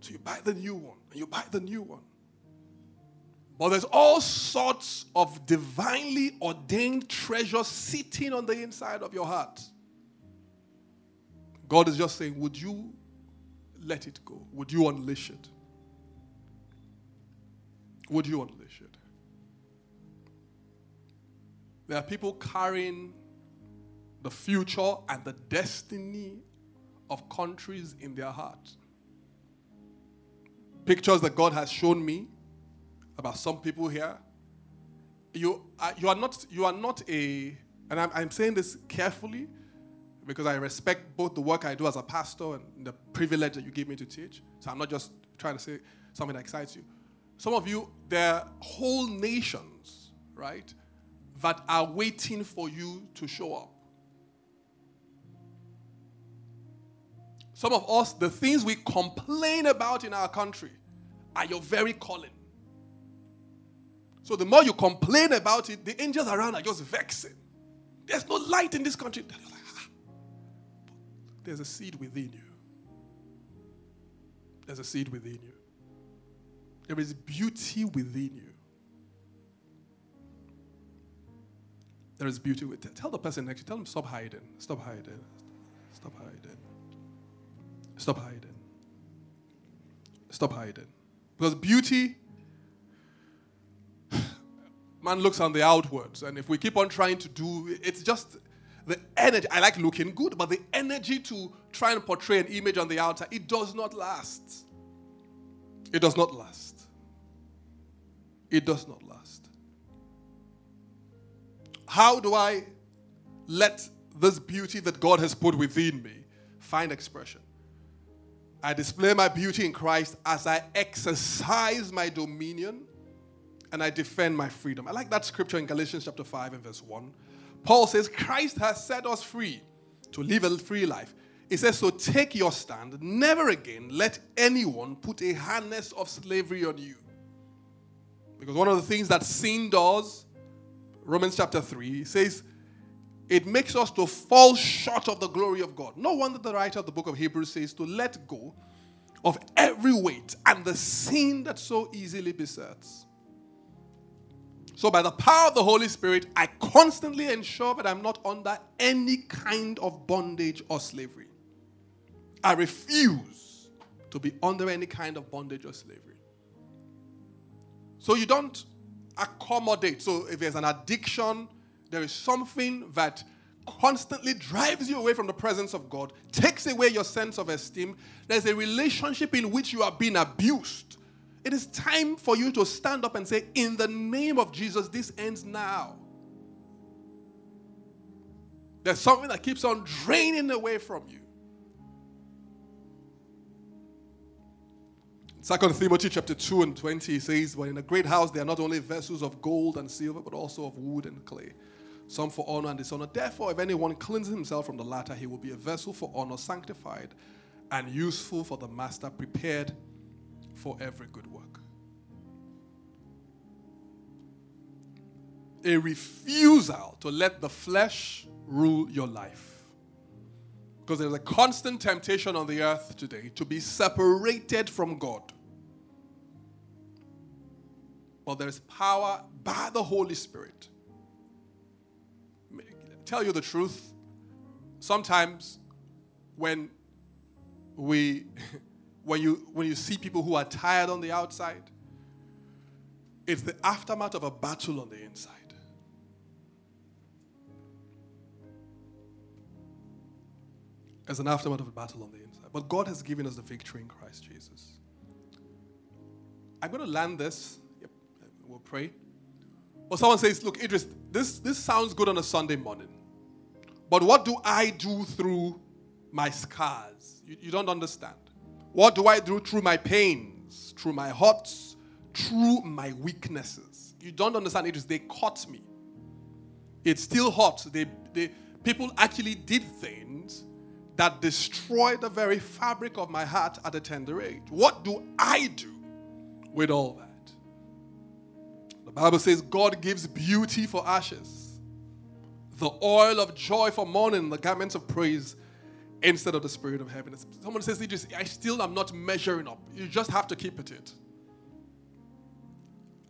So you buy the new one, and you buy the new one. But there's all sorts of divinely ordained treasures sitting on the inside of your heart. God is just saying, Would you let it go? Would you unleash it? Would you unleash it? There are people carrying the future and the destiny of countries in their hearts. Pictures that God has shown me about some people here. You are, you are not you are not a and I'm, I'm saying this carefully because I respect both the work I do as a pastor and the privilege that you give me to teach. So I'm not just trying to say something that excites you. Some of you, there are whole nations, right, that are waiting for you to show up. Some of us, the things we complain about in our country are your very calling. So the more you complain about it, the angels around are just vexing. There's no light in this country. Ah. There's a seed within you. There's a seed within you. There is beauty within you. There is beauty within. Tell the person next to you, tell them stop hiding. Stop hiding. Stop hiding. Stop hiding. Stop hiding. Because beauty, man looks on the outwards. And if we keep on trying to do, it's just the energy. I like looking good, but the energy to try and portray an image on the outside, it does not last. It does not last it does not last. How do I let this beauty that God has put within me find expression? I display my beauty in Christ as I exercise my dominion and I defend my freedom. I like that scripture in Galatians chapter 5 and verse 1. Paul says, Christ has set us free to live a free life. He says, So take your stand. Never again let anyone put a harness of slavery on you. Because one of the things that sin does, Romans chapter 3, says it makes us to fall short of the glory of God. No wonder the writer of the book of Hebrews says to let go of every weight and the sin that so easily besets. So, by the power of the Holy Spirit, I constantly ensure that I'm not under any kind of bondage or slavery. I refuse to be under any kind of bondage or slavery. So you don't accommodate. So if there's an addiction, there is something that constantly drives you away from the presence of God, takes away your sense of esteem. There's a relationship in which you are being abused. It is time for you to stand up and say, In the name of Jesus, this ends now. There's something that keeps on draining away from you. Second Timothy chapter 2 and 20 says, But in a great house there are not only vessels of gold and silver, but also of wood and clay, some for honor and dishonor. Therefore, if anyone cleanses himself from the latter, he will be a vessel for honor, sanctified and useful for the master, prepared for every good work. A refusal to let the flesh rule your life. Because there's a constant temptation on the earth today to be separated from God. But there's power by the Holy Spirit. Tell you the truth, sometimes when we when you when you see people who are tired on the outside, it's the aftermath of a battle on the inside. It's an aftermath of a battle on the inside. But God has given us the victory in Christ Jesus. I'm going to land this we'll pray. Or someone says, Look, Idris, this, this sounds good on a Sunday morning. But what do I do through my scars? You, you don't understand. What do I do through my pains, through my hurts, through my weaknesses? You don't understand, Idris. They caught me. It's still hot. They, they, people actually did things that destroyed the very fabric of my heart at a tender age. What do I do with all that? Bible says God gives beauty for ashes, the oil of joy for mourning, the garments of praise instead of the spirit of heaviness. Someone says, I still am not measuring up. You just have to keep at it.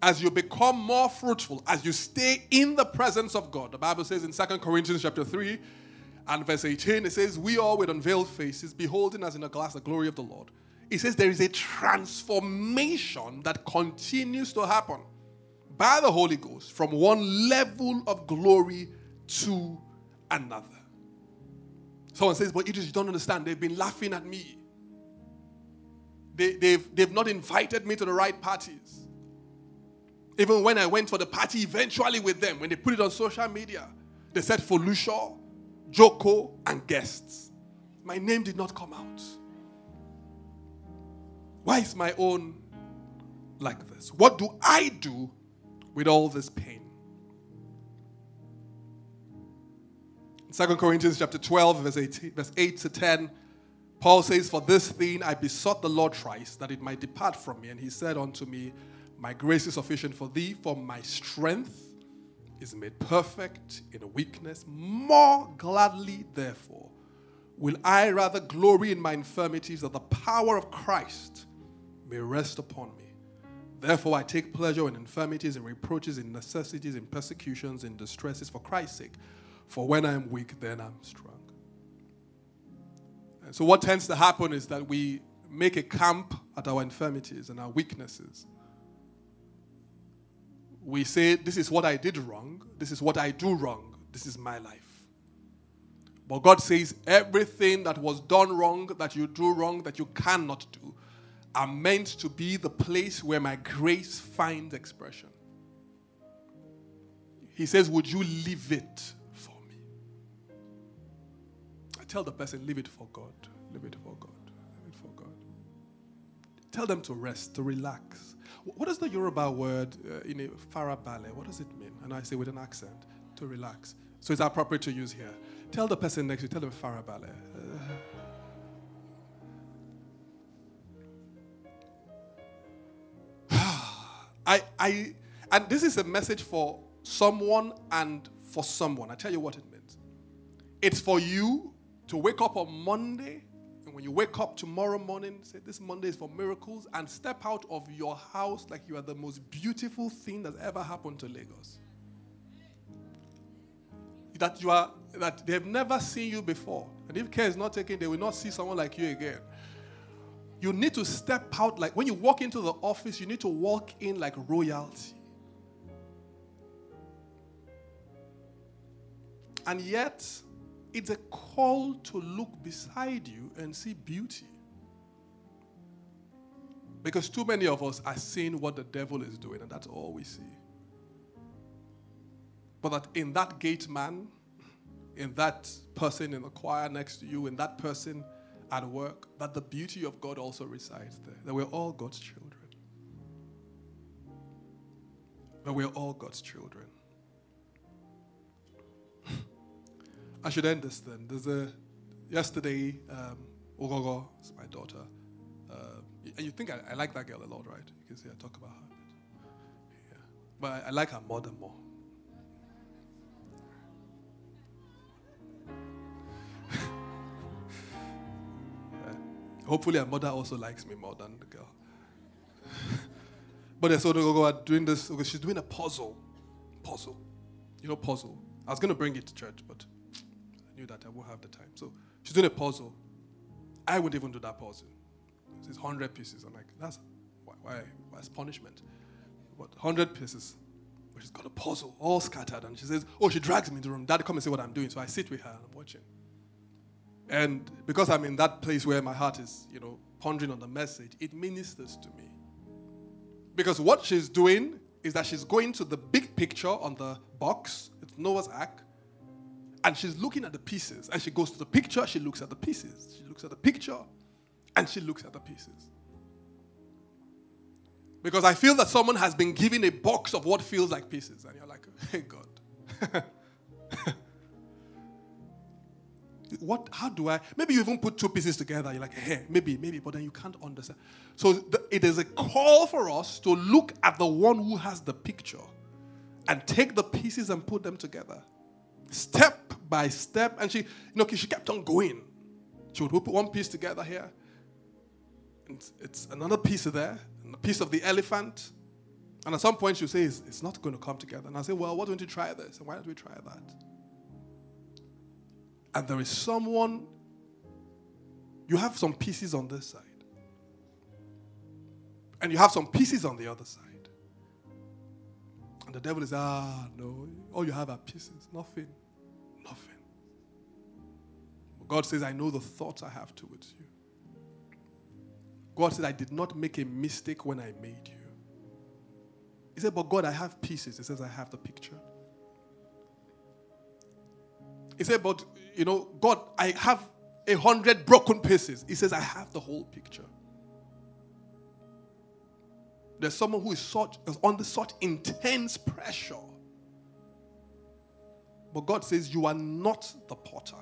As you become more fruitful, as you stay in the presence of God, the Bible says in Second Corinthians chapter 3, and verse 18, it says, We all with unveiled faces, beholding as in a glass the glory of the Lord. It says there is a transformation that continues to happen by the Holy Ghost from one level of glory to another. Someone says, But you just don't understand. They've been laughing at me. They, they've, they've not invited me to the right parties. Even when I went for the party eventually with them, when they put it on social media, they said for Folusha Joko, and guests. My name did not come out. Why is my own like this? What do I do with all this pain? In 2 Corinthians chapter 12, verse 8, verse 8 to 10, Paul says, For this thing I besought the Lord thrice, that it might depart from me. And he said unto me, My grace is sufficient for thee, for my strength is made perfect in weakness. More gladly, therefore, will I rather glory in my infirmities that the power of Christ may rest upon me. Therefore, I take pleasure in infirmities, in reproaches, in necessities, in persecutions, in distresses for Christ's sake. For when I'm weak, then I'm strong. And so, what tends to happen is that we make a camp at our infirmities and our weaknesses we say, This is what I did wrong. This is what I do wrong. This is my life. But God says, Everything that was done wrong, that you do wrong, that you cannot do, are meant to be the place where my grace finds expression. He says, Would you leave it for me? I tell the person, Leave it for God. Leave it for God. Leave it for God. Tell them to rest, to relax. What is the Yoruba word uh, in a farabale? What does it mean? And I say with an accent, to relax. So it's appropriate to use here. Tell the person next to you, tell them farabale. Uh, I, I, and this is a message for someone and for someone. I tell you what it means. It's for you to wake up on Monday and when you wake up tomorrow morning, say, This Monday is for miracles, and step out of your house like you are the most beautiful thing that's ever happened to Lagos. That you are that they've never seen you before. And if care is not taken, they will not see someone like you again. You need to step out like when you walk into the office, you need to walk in like royalty. And yet, it's a call to look beside you and see beauty. Because too many of us are seeing what the devil is doing, and that's all we see. But that in that gate man, in that person in the choir next to you, in that person at work, that the beauty of God also resides there. That we're all God's children. That we're all God's children. I should end this then. There's a yesterday, um, is my daughter. Uh, and you think I, I, like that girl a lot, right? You can see I talk about her. Yeah. But I, I like her mother more. Hopefully, her mother also likes me more than the girl. but yeah, so Ogogo doing this. She's doing a puzzle. Puzzle. You know, puzzle. I was going to bring it to church, but I knew that I won't have the time. So she's doing a puzzle. I wouldn't even do that puzzle. It's 100 pieces. I'm like, that's why, why, why is punishment? But 100 pieces. But she's got a puzzle all scattered. And she says, Oh, she drags me into the room. Dad, come and see what I'm doing. So I sit with her and I'm watching. And because I'm in that place where my heart is, you know, pondering on the message, it ministers to me. Because what she's doing is that she's going to the big picture on the box, it's Noah's Ark, and she's looking at the pieces. And she goes to the picture, she looks at the pieces. She looks at the picture, and she looks at the pieces. Because I feel that someone has been given a box of what feels like pieces, and you're like, hey, God. what how do i maybe you even put two pieces together. You're like hey maybe maybe but then you can't understand. So the, it is a call for us to look at the one who has the picture and take the pieces and put them together step by step. And she you know she kept on going. She would put one piece together here and it's another piece there and a piece of the elephant. And at some point she'll say it's, it's not going to come together. And i say well why don't you try this? And why don't we try that and there is someone, you have some pieces on this side, and you have some pieces on the other side. And the devil is, ah, no, all you have are pieces, nothing, nothing. But God says, I know the thoughts I have towards you. God said, I did not make a mistake when I made you. He said, But God, I have pieces. He says, I have the picture. He said, But you know, God, I have a hundred broken pieces. He says, I have the whole picture. There's someone who is such is under such intense pressure. But God says, You are not the potter.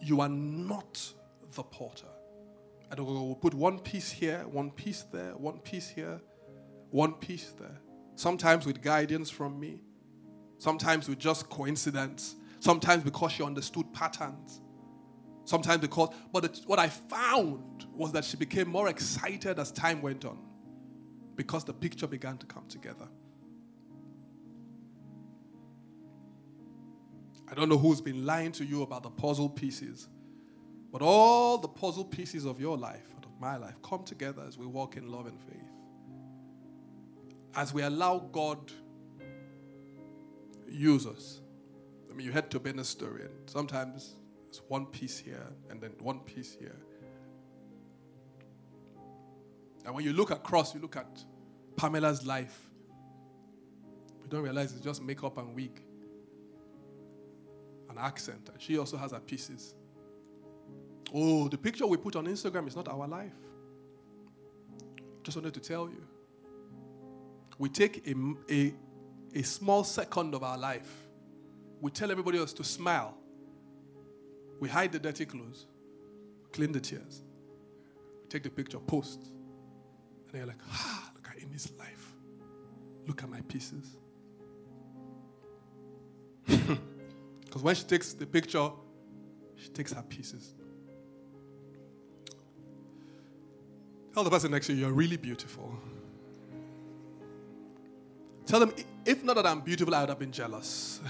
You are not the potter. And we'll put one piece here, one piece there, one piece here, one piece there. Sometimes with guidance from me, sometimes with just coincidence, Sometimes because she understood patterns. Sometimes because, but what I found was that she became more excited as time went on because the picture began to come together. I don't know who's been lying to you about the puzzle pieces, but all the puzzle pieces of your life and of my life come together as we walk in love and faith. As we allow God use us I mean, you had to story, and sometimes it's one piece here and then one piece here. And when you look across, you look at Pamela's life, you don't realize it's just makeup and wig, an accent. And she also has her pieces. Oh, the picture we put on Instagram is not our life. Just wanted to tell you. We take a, a, a small second of our life we tell everybody else to smile. We hide the dirty clothes, clean the tears. Take the picture, post. And they're like, ah, look at Amy's life. Look at my pieces. Because when she takes the picture, she takes her pieces. Tell the person next to you, you're really beautiful. Tell them, if not that I'm beautiful, I would have been jealous.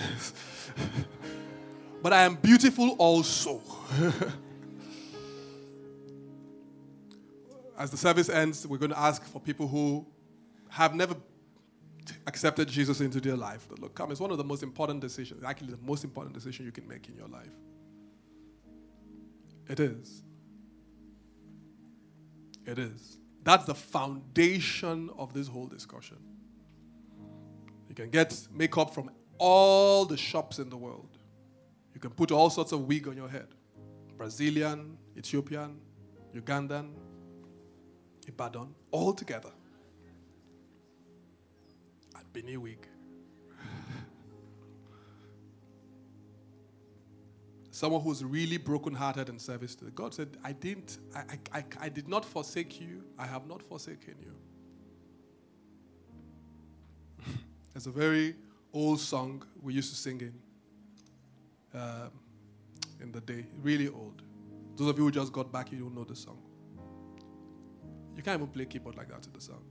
but I am beautiful also. As the service ends, we're going to ask for people who have never accepted Jesus into their life. Look, come, it's one of the most important decisions, actually, the most important decision you can make in your life. It is. It is. That's the foundation of this whole discussion. You can get makeup from all the shops in the world. You can put all sorts of wig on your head Brazilian, Ethiopian, Ugandan, Ibadan, all together. At Bini wig. Someone who's really brokenhearted in service to God said, I didn't, I, I, I, I did not forsake you, I have not forsaken you. There's a very old song we used to sing in um, in the day, really old. Those of you who just got back, you don't know the song. You can't even play keyboard like that to the song.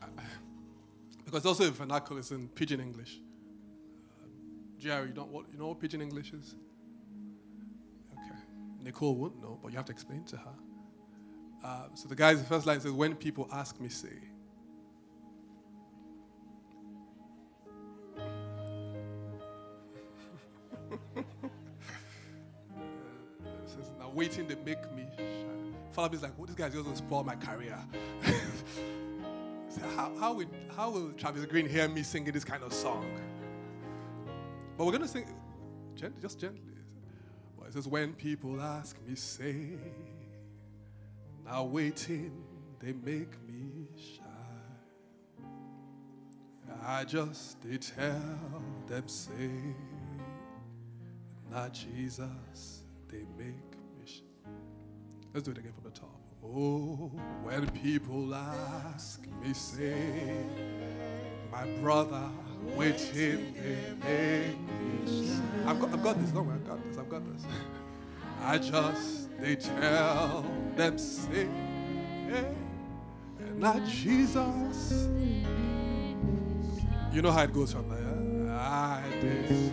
because also in vernacular, it's in pidgin English. Uh, Jerry, you, don't, what, you know what pidgin English is? Okay. Nicole won't know, but you have to explain to her. Uh, so the guy's first line says, When people ask me, say, says, now waiting they make me shine. Father is like, oh, this guy's just going to spoil my career. how, how, will, how will Travis Green hear me singing this kind of song? But we're going to sing gently, just gently. Well, it says, When people ask me, say, now waiting, they make me shy. I just they tell them, say, not Jesus, they make shy. Let's do it again from the top. Oh, when people ask me, say, my brother, which waiting, they make me. I've got, I've got this, don't worry, I've got this, I've got this. I just, they tell them, say, not Jesus. You know how it goes from there. I did,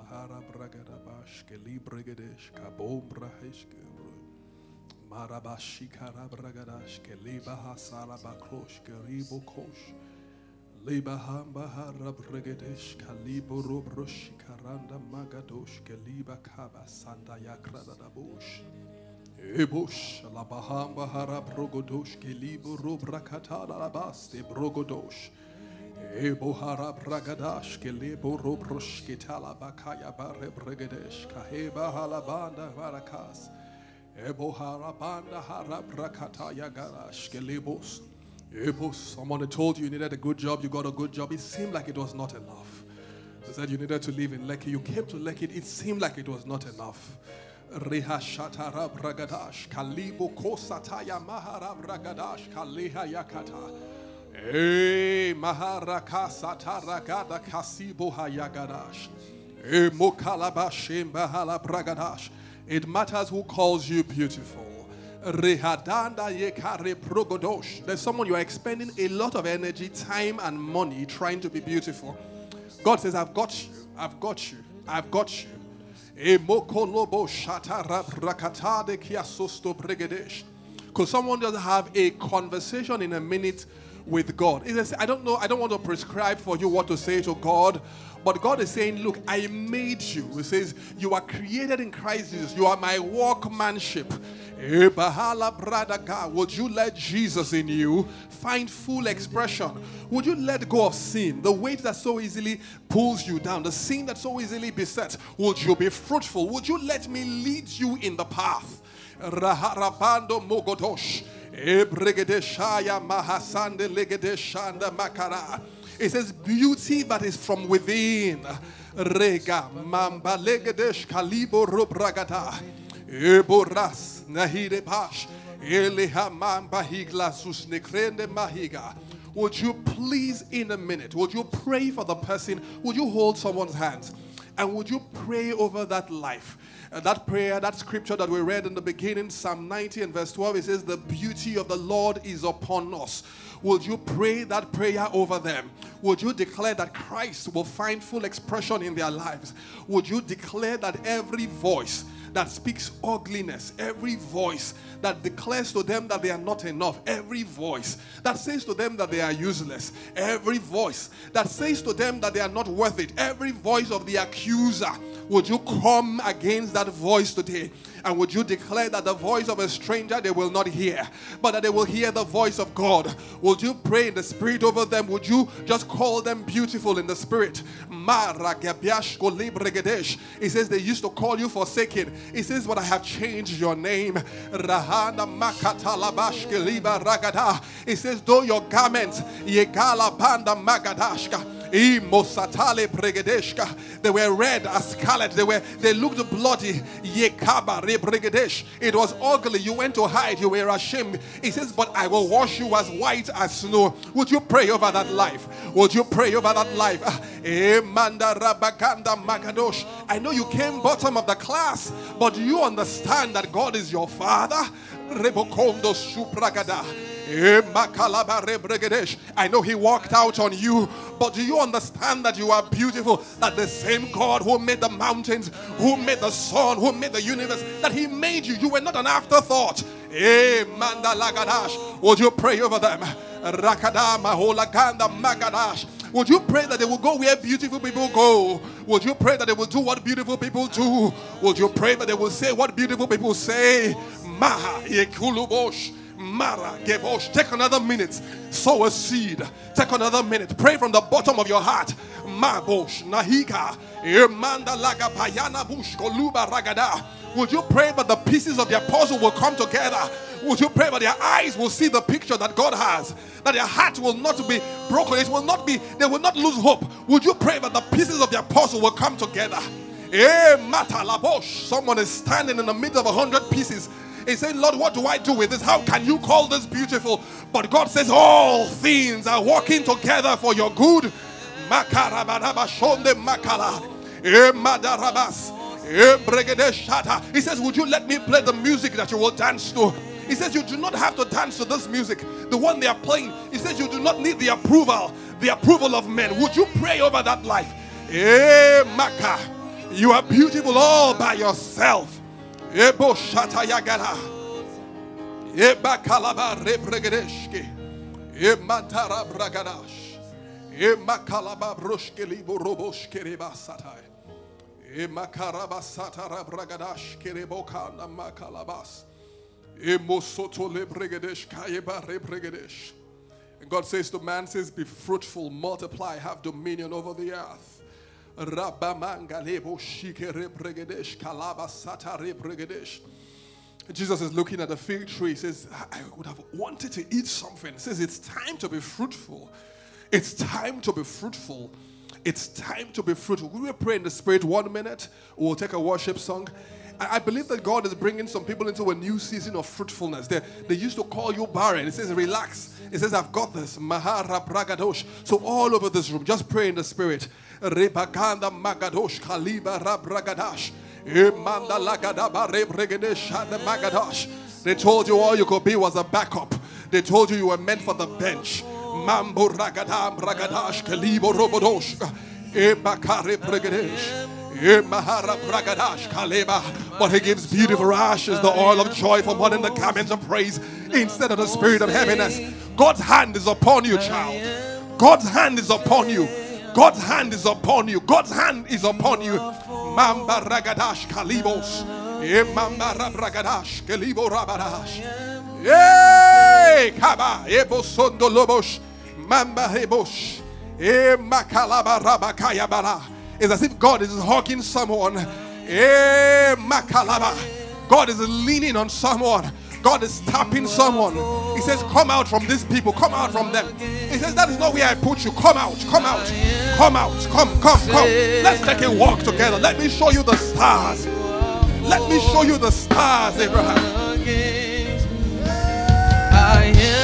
Lahara bragada bashke libregadesh kabom braheshke marabashi kara bragadash ke libaha sara bakrosh ke ribo kosh libaham bahara bragadesh kalibo robrosh karanda magadosh ke liba kaba sanda yakrada da bush Ebosh la baham bahara brogodosh ke libo robrakata brogodosh Ebohara bragadash ke lebo robrosh ke talabakaya bare bragadesh kaheba halabanda varakas Ebohara banda hara brakata yagarash ke lebos Ebos someone told you you needed a good job you got a good job. It seemed like it was not enough. They said you needed to live in Lekki. You came to Lekki. It seemed like it was not enough. Reha shatara bragadash kalibo kosataya mahara bragadash kaleha yakata Sataragada Kasibo Bragadash. It matters who calls you beautiful. Rehadanda Yekare Progodosh. There's someone you are expending a lot of energy, time, and money trying to be beautiful. God says, I've got you, I've got you, I've got you. Emokolobo Shatara Brakatade Kiasosto. Because someone doesn't have a conversation in a minute with God. I don't know, I don't want to prescribe for you what to say to God, but God is saying, Look, I made you. He says, You are created in Christ Jesus, you are my workmanship. Eh, Bradaga. Would you let Jesus in you find full expression? Would you let go of sin, the weight that so easily pulls you down, the sin that so easily besets? Would you be fruitful? Would you let me lead you in the path? Mogodosh. Ebregedeshaya mahasande legedeshanda makara. It says beauty that is from within. Rega mamba legedesh kalibo robragada. Eboras nahide pash. Eleha mamba higla susnekrende mahiga. Would you please, in a minute, would you pray for the person? Would you hold someone's hands? And would you pray over that life? That prayer, that scripture that we read in the beginning, Psalm 90 and verse 12, it says, The beauty of the Lord is upon us. Would you pray that prayer over them? Would you declare that Christ will find full expression in their lives? Would you declare that every voice that speaks ugliness, every voice that declares to them that they are not enough, every voice that says to them that they are useless, every voice that says to them that they are not worth it, every voice of the accuser, would you come against that voice today? And would you declare that the voice of a stranger they will not hear, but that they will hear the voice of God? Would you pray in the spirit over them? Would you just call them beautiful in the spirit? He says they used to call you forsaken. He says, But I have changed your name. He says, Though your garments, Yegala Banda Magadashka. They were red as scarlet. They were they looked bloody. It was ugly. You went to hide. You were ashamed. He says, But I will wash you as white as snow. Would you pray over that life? Would you pray over that life? Ah, I know you came bottom of the class, but you understand that God is your father? Rebokondo supragada. Eh, I know he walked out on you, but do you understand that you are beautiful? That the same God who made the mountains, who made the sun, who made the universe, that he made you. You were not an afterthought. Eh, Would you pray over them? Rakadama Magadash. Would you pray that they will go where beautiful people go? Would you pray that they will do what beautiful people do? Would you pray that they will say what beautiful people say? Maha Yekulubosh. Mara Gebosh. Take another minute. Sow a seed. Take another minute. Pray from the bottom of your heart. Mabosh Nahiga. Irmanda Laga Payana Bush Koluba Ragada. Would you pray that the pieces of the puzzle will come together? Would you pray that their eyes will see the picture that God has? That their heart will not be broken. It will not be, they will not lose hope. Would you pray that the pieces of the puzzle will come together? Eh, Someone is standing in the middle of a hundred pieces He's saying, Lord, what do I do with this? How can you call this beautiful? But God says, All things are working together for your good. He says, Would you let me play the music that you will dance to? He says, You do not have to dance to this music, the one they are playing. He says, You do not need the approval, the approval of men. Would you pray over that life? Maka, you are beautiful all by yourself. Ebo shata yagara. Eba kalaba rebregedeshke. Emantara bragadash. Ema kalaba broshke libo roboshke reba satai. Ema karaba satara bragadash kereboka nama kalabas. Emo soto lebregedesh kayeba rebregedesh. And God says to man, says, Be fruitful, multiply, have dominion over the earth. Jesus is looking at the fig tree. He says, I would have wanted to eat something. He says, It's time to be fruitful. It's time to be fruitful. It's time to be fruitful. We will pray in the spirit one minute. We'll take a worship song. I believe that God is bringing some people into a new season of fruitfulness. They, they used to call you barren. It says, relax. It says, I've got this. Mahara Bragadosh. So all over this room, just pray in the spirit. Rebakanda Magadosh Kaliba Rabragadash. Imanda Rebregadesh. They told you all you could be was a backup. They told you you were meant for the bench. Mambo Ragadam Ragadash Kalibo Robodosh. Ebakare Bregadesh. But he gives beautiful ashes, the oil of joy for one in the garments of praise instead of the spirit of heaviness. God's hand is upon you, child. God's hand is upon you. God's hand is upon you. God's hand is upon you. Mamba ragadash kalibos. Mamba ragadash kalibo rabadash. Yay! Kaba ebo sondo lobos. Mamba hebos. Makalaba rabakaya bara. It's as if God is hugging someone. Makalaba. God is leaning on someone. God is tapping someone. He says, Come out from these people, come out from them. He says, That is not where I put you. Come out, come out, come out, come, come, come. Let's take a walk together. Let me show you the stars. Let me show you the stars, Abraham. I am,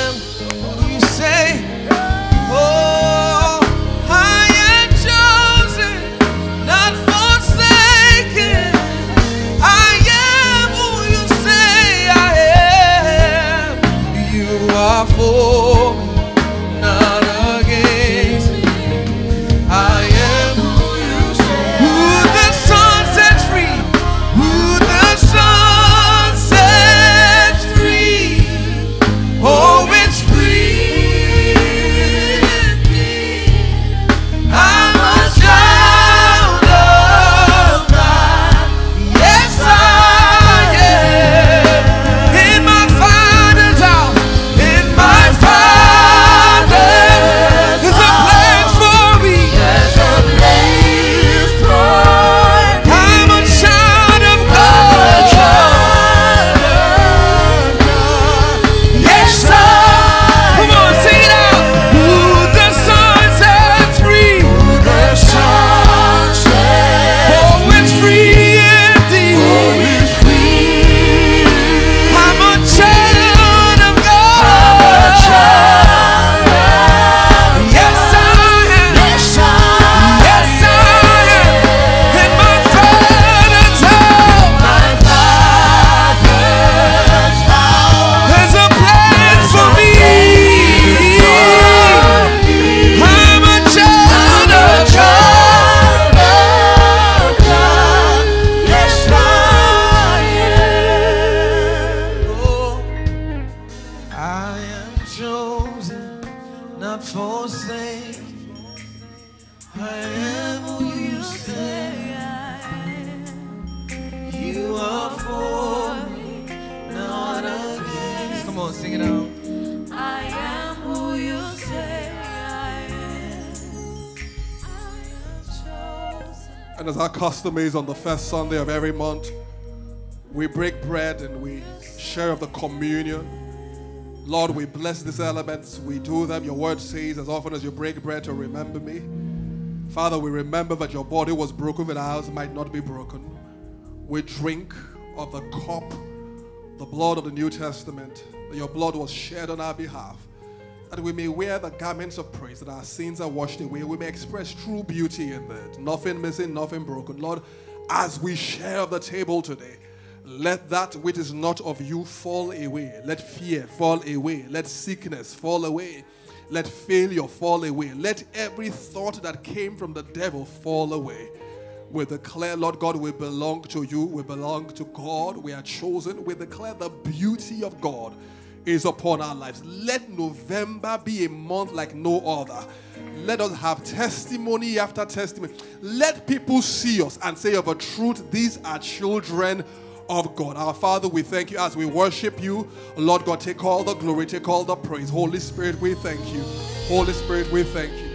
on the first Sunday of every month, we break bread and we share of the communion. Lord, we bless these elements. We do them. Your word says, as often as you break bread to remember me. Father, we remember that your body was broken that ours might not be broken. We drink of the cup, the blood of the New Testament, that your blood was shed on our behalf, that we may wear the garments of praise, that our sins are washed away. We may express true beauty in that. Nothing missing, nothing broken. Lord, as we share of the table today, let that which is not of you fall away. Let fear fall away. Let sickness fall away. Let failure fall away. Let every thought that came from the devil fall away. We declare, Lord God, we belong to you. We belong to God. We are chosen. We declare the beauty of God is upon our lives. Let November be a month like no other. Let us have testimony after testimony. Let people see us and say of a truth, these are children of God. Our Father, we thank you as we worship you. Lord God, take all the glory, take all the praise. Holy Spirit, we thank you. Holy Spirit, we thank you.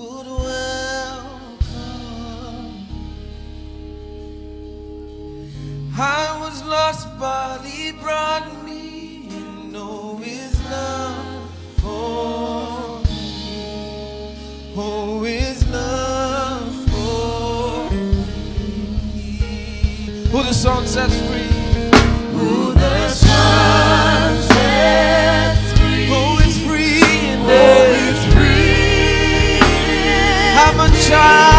Would welcome? I was lost, but he brought me love for me. Oh, love for me. Who the song sets free. Who the Son sets free. Child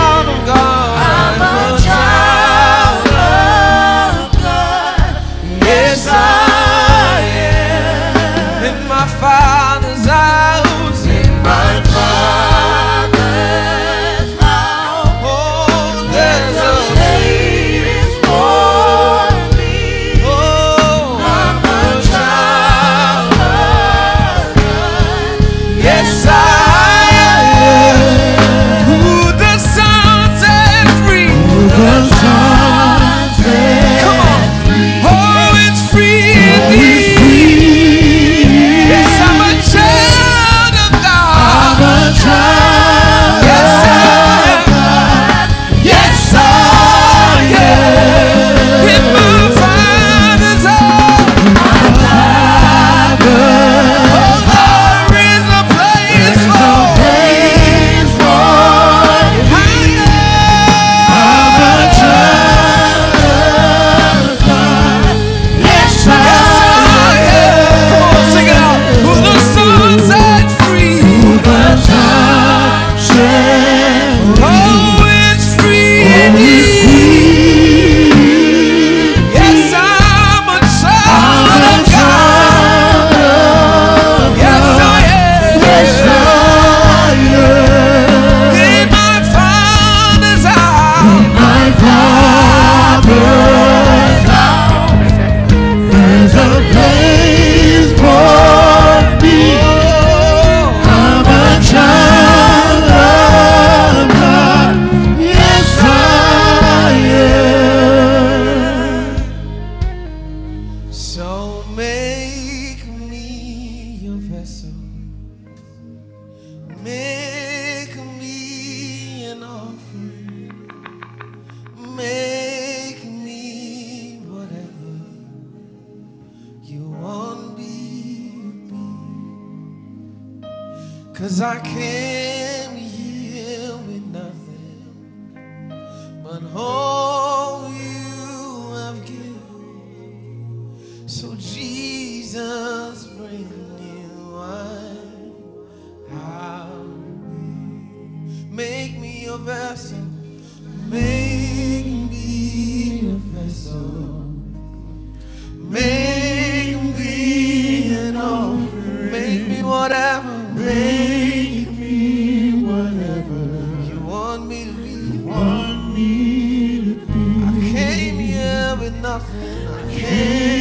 nothing. I came